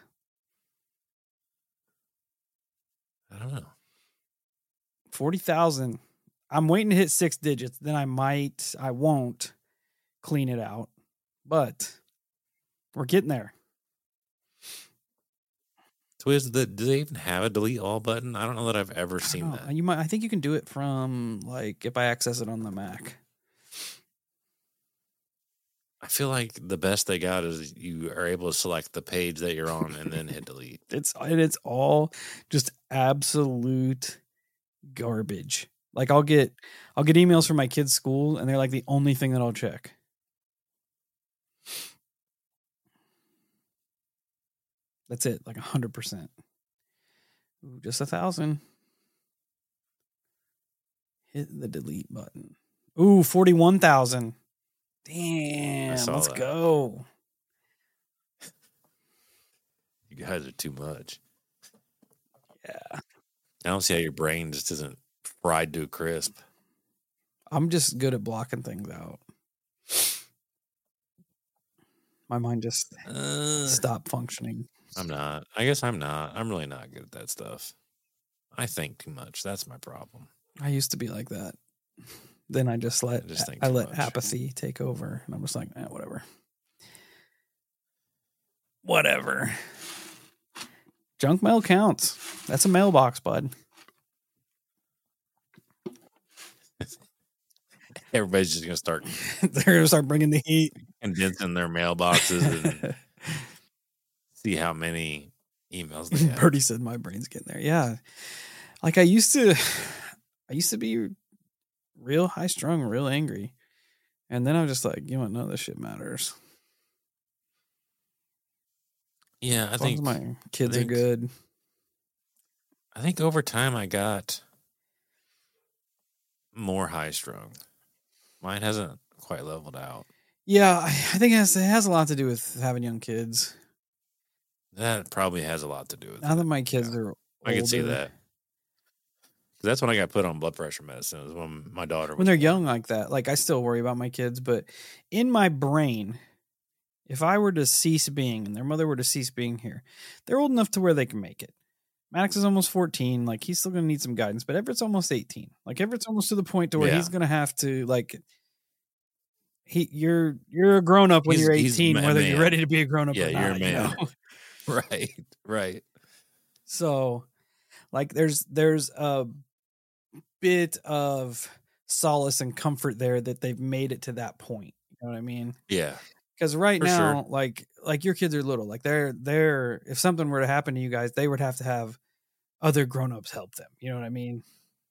I don't know. Forty thousand. I'm waiting to hit six digits. Then I might. I won't clean it out, but we're getting there. Twiz, the, do they even have a delete all button? I don't know that I've ever seen that. You might. I think you can do it from like if I access it on the Mac. I feel like the best they got is you are able to select the page that you're on and then hit delete. (laughs) It's and it's all just absolute garbage. Like I'll get I'll get emails from my kids' school and they're like the only thing that I'll check. That's it, like a hundred percent. Ooh, just a thousand. Hit the delete button. Ooh, forty-one thousand. Damn, let's that. go. You guys are too much. Yeah. I don't see how your brain just isn't fried to a crisp. I'm just good at blocking things out. My mind just Uh, stopped functioning. I'm not. I guess I'm not. I'm really not good at that stuff. I think too much. That's my problem. I used to be like that. (sighs) Then I just let I just think I let much. apathy take over, and I'm just like, eh, whatever, whatever. Junk mail counts. That's a mailbox, bud. (laughs) Everybody's just gonna start (laughs) They're gonna start bringing the heat. condensing their mailboxes and (laughs) see how many emails they. (laughs) Birdie said my brain's getting there. Yeah. Like I used to (sighs) I used to be real high strung, real angry. And then I'm just like, you know none of this shit matters. Yeah, I think my kids think- are good. I think over time I got more high strung. Mine hasn't quite leveled out. Yeah, I, I think it has, it has a lot to do with having young kids. That probably has a lot to do with Now it. that my kids Yeah. are I can see that. That's when I got put on blood pressure medicine. Was when my daughter was When they're born. young like that, like I still worry about my kids, but in my brain, if I were to cease being and their mother were to cease being here, they're old enough to where they can make it. Maddox is almost 14. Like he's still going to need some guidance, but Everett's almost 18. Like Everett's almost to the point to where Yeah. he's going to have to like he you're you're a grown up when He's- you're 18 a whether you're ready to be a grown up Yeah, or you're a not, you man. know? (laughs) Right, right. So like there's there's a bit of solace and comfort there that they've made it to that point. You know what I mean? Yeah, Because right For sure. now, like like your kids are little. Like they're they're if something were to happen to you guys, they would have to have other grown-ups help them. You know what I mean?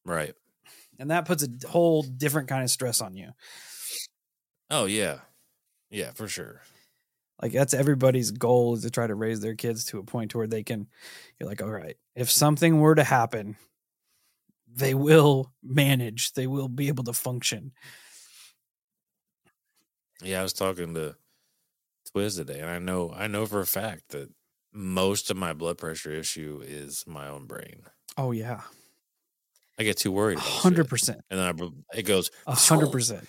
right. And that puts a whole different kind of stress on you. Oh yeah, yeah, for sure. Like that's everybody's goal is to try to raise their kids to a point to where they can you're like, all right, if something were to happen, they will manage. They will be able to function. Yeah, I was talking to Twiz today, and I know I know for a fact that most of my blood pressure issue is my own brain. Oh yeah. I get too worried hundred percent. and then I, it goes hundred percent.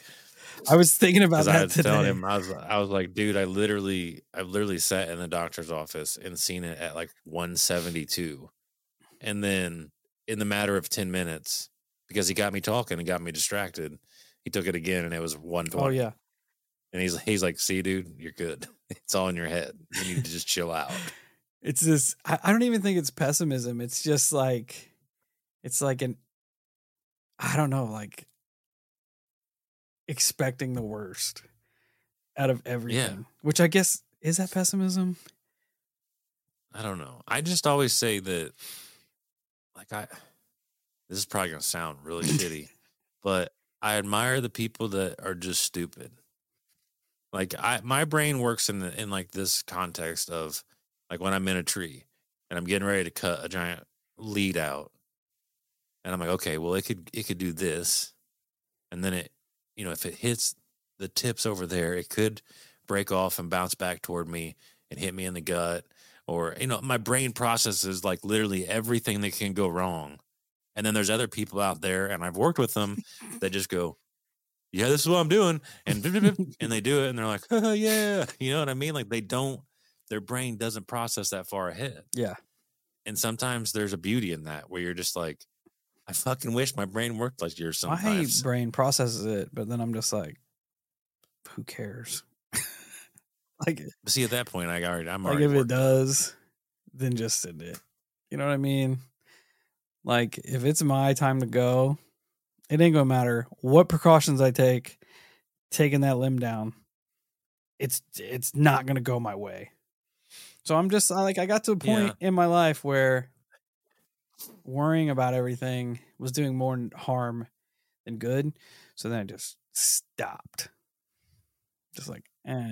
I was thinking about because I that had today. telling him I was I was like, dude, I literally I've literally sat in the doctor's office and seen it at like 172, and then in the matter of 10 minutes, because he got me talking and got me distracted, he took it again and it was 120. oh yeah. and he's he's like, see, dude, you're good. (laughs) It's all in your head. You need to just chill out. It's this I, I don't even think it's pessimism. It's just like it's like an I don't know, like expecting the worst out of everything. Which I guess is that pessimism? I don't know. I just always say that, like, I, this is probably going to sound really (coughs) shitty, but I admire the people that are just stupid. Like, I, my brain works in, the, in like this context of like when I'm in a tree and I'm getting ready to cut a giant lead out. And I'm like, okay, well, it could, it could do this. And then it, you know, if it hits the tips over there, it could break off and bounce back toward me and hit me in the gut or you know my brain processes like literally everything that can go wrong and then there's other people out there and i've worked with them that just go yeah, this is what I'm doing, and (laughs) and they do it, and they're like, oh, yeah, (laughs) you know what I mean? Like they don't, their brain doesn't process that far ahead, Yeah. and sometimes there's a beauty in that where you're just like, I fucking wish my brain worked like yours sometimes. My brain processes it, but then I'm just like, who cares? (laughs) like, see, at that point, I already, I'm like already if it does, then just send it. You know what I mean? Like if it's my time to go, it ain't gonna matter what precautions I take. Taking that limb down, it's it's not gonna go my way. So I'm just like I got to a point in my life where worrying about everything was doing more harm than good. So then I just stopped. Just like, eh.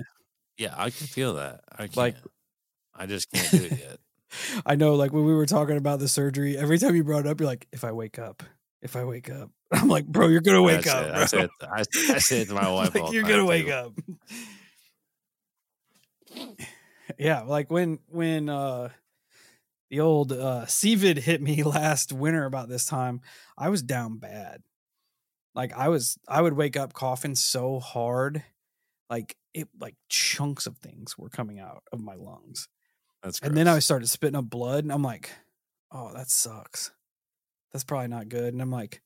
Yeah, I can feel that. I can't. Like- I just can't do it yet. (laughs) I know, like when we were talking about the surgery, every time you brought it up, you're like, if I wake up, if I wake up. (laughs) I'm like, bro, you're gonna wake I up. said-. I said, I, said to my (laughs) wife, like, all you're gonna wake too. up. yeah, like when when uh the old uh COVID hit me (laughs) last winter about this time, I was down bad. Like I was I would wake up coughing so hard, like it like chunks of things were coming out of my lungs. That's And then I started spitting up blood, and I'm like, oh, that sucks. That's probably not good. And I'm like,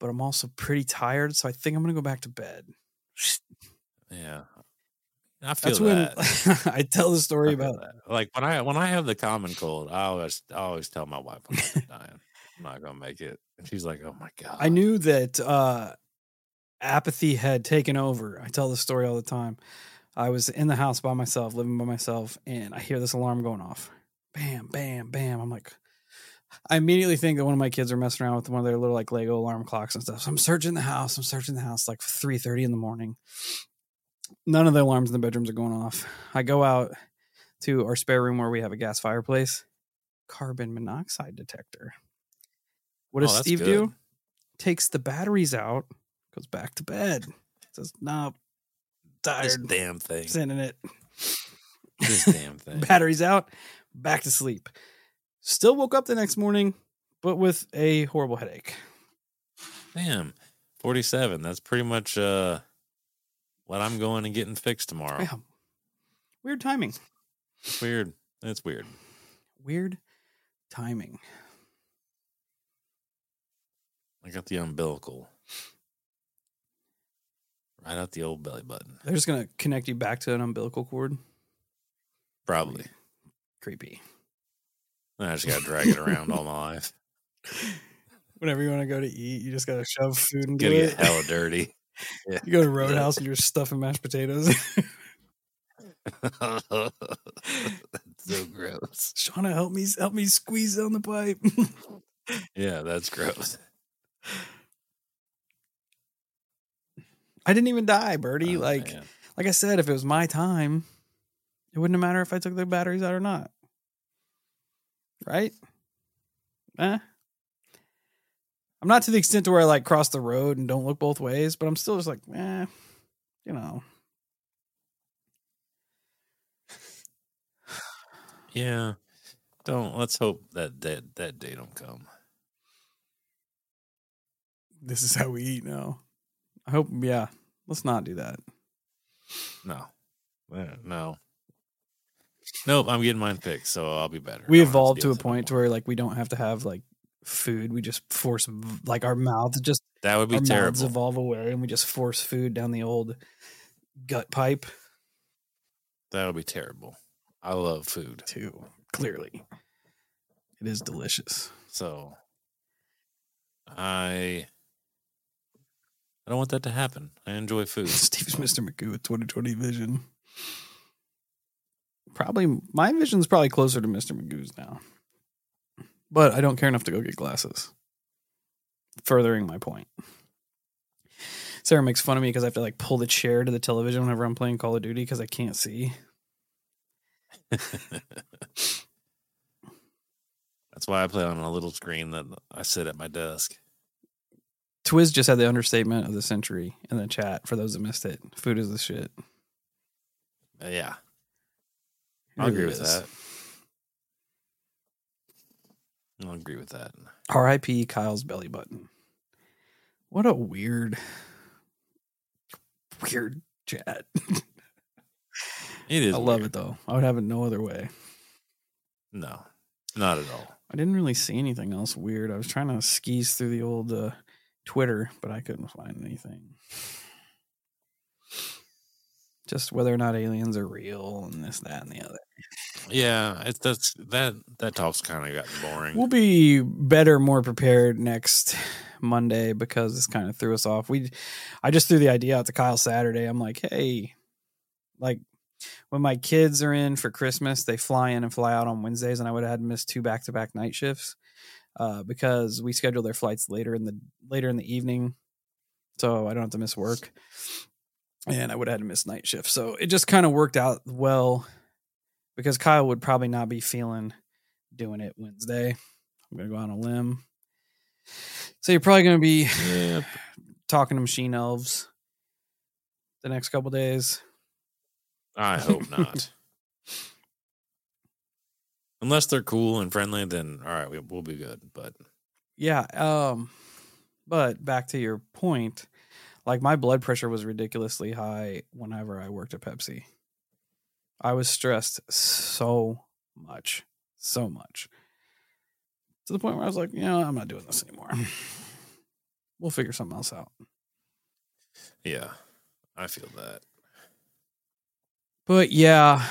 but I'm also pretty tired, so I think I'm gonna go back to bed. yeah, I feel That's when that. (laughs) I tell the story about that. like when I when I have the common cold, I always I always tell my wife I'm (laughs) dying. I'm not gonna make it. And she's like, "Oh my god." I knew that uh apathy had taken over. I tell this story all the time. I was in the house by myself, living by myself, and I hear this alarm going off. Bam, bam, bam. I'm like, I immediately think that one of my kids are messing around with one of their little like Lego alarm clocks and stuff. So I'm searching the house. I'm searching the house like 3:30 in the morning. None of the alarms in the bedrooms are going off. I go out to our spare room where we have a gas fireplace. Carbon monoxide detector. What Oh, does that's Steve good. do? Takes the batteries out, goes back to bed. Says, "No, this tired, damn thing. sending it." This damn (laughs) thing. batteries out, back to sleep. Still woke up the next morning, but with a horrible headache. Damn. 47. That's pretty much uh what I'm going and getting fixed tomorrow. Yeah. Weird timing. It's weird. It's weird. Weird timing. I got the umbilical. Right out the old belly button. They're just gonna connect you back to an umbilical cord. Probably. Creepy. I just gotta drag it around all my (laughs) life. Whenever you want to go to eat, you just gotta shove food and Gonna it. get hella dirty. You go to Roadhouse and you're stuffing mashed potatoes. (laughs) That's so gross. (laughs) Shauna, help me, help me squeeze down the pipe. Yeah, that's gross. I didn't even die, Birdie. Oh, like, man. like I said, if it was my time, it wouldn't matter if I took the batteries out or not. Right? Eh. I'm not to the extent to where I like cross the road and don't look both ways, but I'm still just like, eh, you know. Yeah. Don't let's hope that that, that day don't come. This is how we eat now. I hope, yeah. Let's not do that. No. Eh, No. Nope, I'm getting mine fixed, so I'll be better. We evolved to deal a point to where like we don't have to have like food. We just force like our mouths just that would be mouths terrible. evolve away and we just force food down the old gut pipe That would be terrible. I love food. too. Clearly. It is delicious. So I I don't want that to happen. I enjoy (laughs) food. Steve's Mr. Magoo with 2020 vision. Probably my vision's probably closer to Mr. Magoo's now. But I don't care enough to go get glasses. Furthering my point. Sarah makes fun of me because I have to like pull the chair to the television whenever I'm playing Call of Duty because I can't see. (laughs) That's why I play on a little screen that I sit at my desk. Twiz just had the understatement of the century in the chat for those that missed it. Food is the shit. Uh, yeah, I agree with is. that. I'll agree with that. R.I.P. Kyle's belly button. What a weird, weird chat. It is. I love weird. it though. I would have it no other way. No, not at all. I didn't really see anything else weird. I was trying to skis through the old uh, Twitter, but I couldn't find anything. Just whether or not aliens are real and this, that, and the other. Yeah, it's that's that that talk's kind of gotten boring. We'll be better, more prepared next Monday because this kind of threw us off. We, I just threw the idea out to Kyle Saturday. I'm like, hey, like when my kids are in for Christmas, they fly in and fly out on Wednesdays, and I would have had to miss two back to back night shifts uh, because we schedule their flights later in the later in the evening, so I don't have to miss work. And I would have had to miss night shift, so it just kind of worked out well because Kyle would probably not be feeling doing it Wednesday. I'm gonna go on a limb. So you're probably gonna be yeah, talking to machine elves the next couple days. I hope not. (laughs) Unless they're cool and friendly, then all right, we, we'll be good. But Yeah. Um, but back to your point, like my blood pressure was ridiculously high whenever I worked at Pepsi. I was stressed so much, so much to the point where I was like, you know, I'm not doing this anymore. (laughs) we'll figure something else out. yeah, I feel that. But yeah,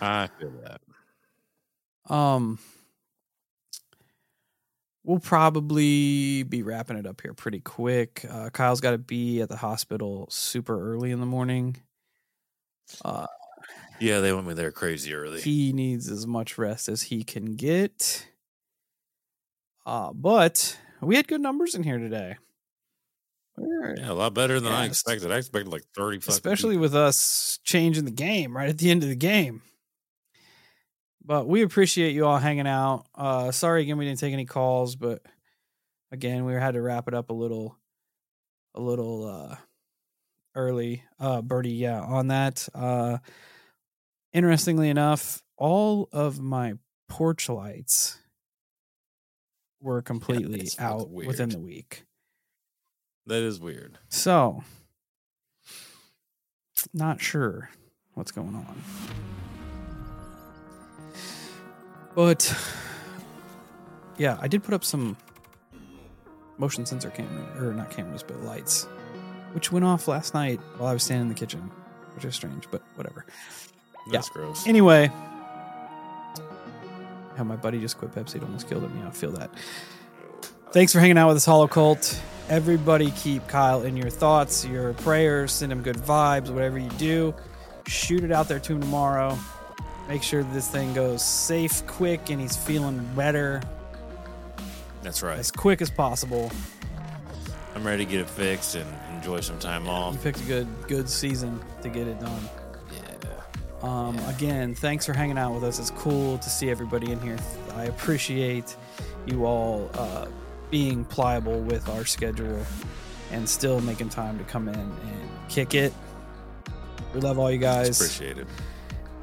I feel that. Um, we'll probably be wrapping it up here pretty quick. Uh, Kyle's got to be at the hospital super early in the morning. Uh, Yeah, they went me there crazy early. he needs as much rest as he can get. Uh, but we had good numbers in here today. Yeah, a lot better than I expected. I expected like thirty. especially people. with us changing the game right at the end of the game. But we appreciate you all hanging out. Uh, sorry again we didn't take any calls, but again we had to wrap it up a little, a little uh, early. Uh, Birdie, yeah, on that. Uh, interestingly enough, all of my porch lights were (laughs) completely fucking out within the week. that is weird. So, not sure what's going on. But, yeah, I did put up some motion sensor camera, or not cameras, but lights, which went off last night while I was standing in the kitchen, which is strange, but whatever. That's gross. Anyway, how my buddy just quit Pepsi. It almost killed him. Yeah, I feel that. Thanks for hanging out with us, Hollow Cult. Everybody keep Kyle in your thoughts, your prayers, send him good vibes, whatever you do. Shoot it out there to him tomorrow. Make sure this thing goes safe, quick, and he's feeling better That's right. as quick as possible. I'm ready to get it fixed and enjoy some time off. You off. picked a good good season to get it done. Yeah. Um, Again, thanks for hanging out with us. It's cool to see everybody in here. I appreciate you all uh, being pliable with our schedule and still making time to come in and kick it. We love all you guys. appreciated.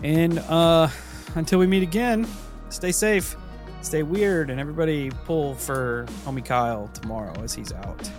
And uh, until we meet again, stay safe, stay weird, and everybody pull for homie Kyle tomorrow as he's out.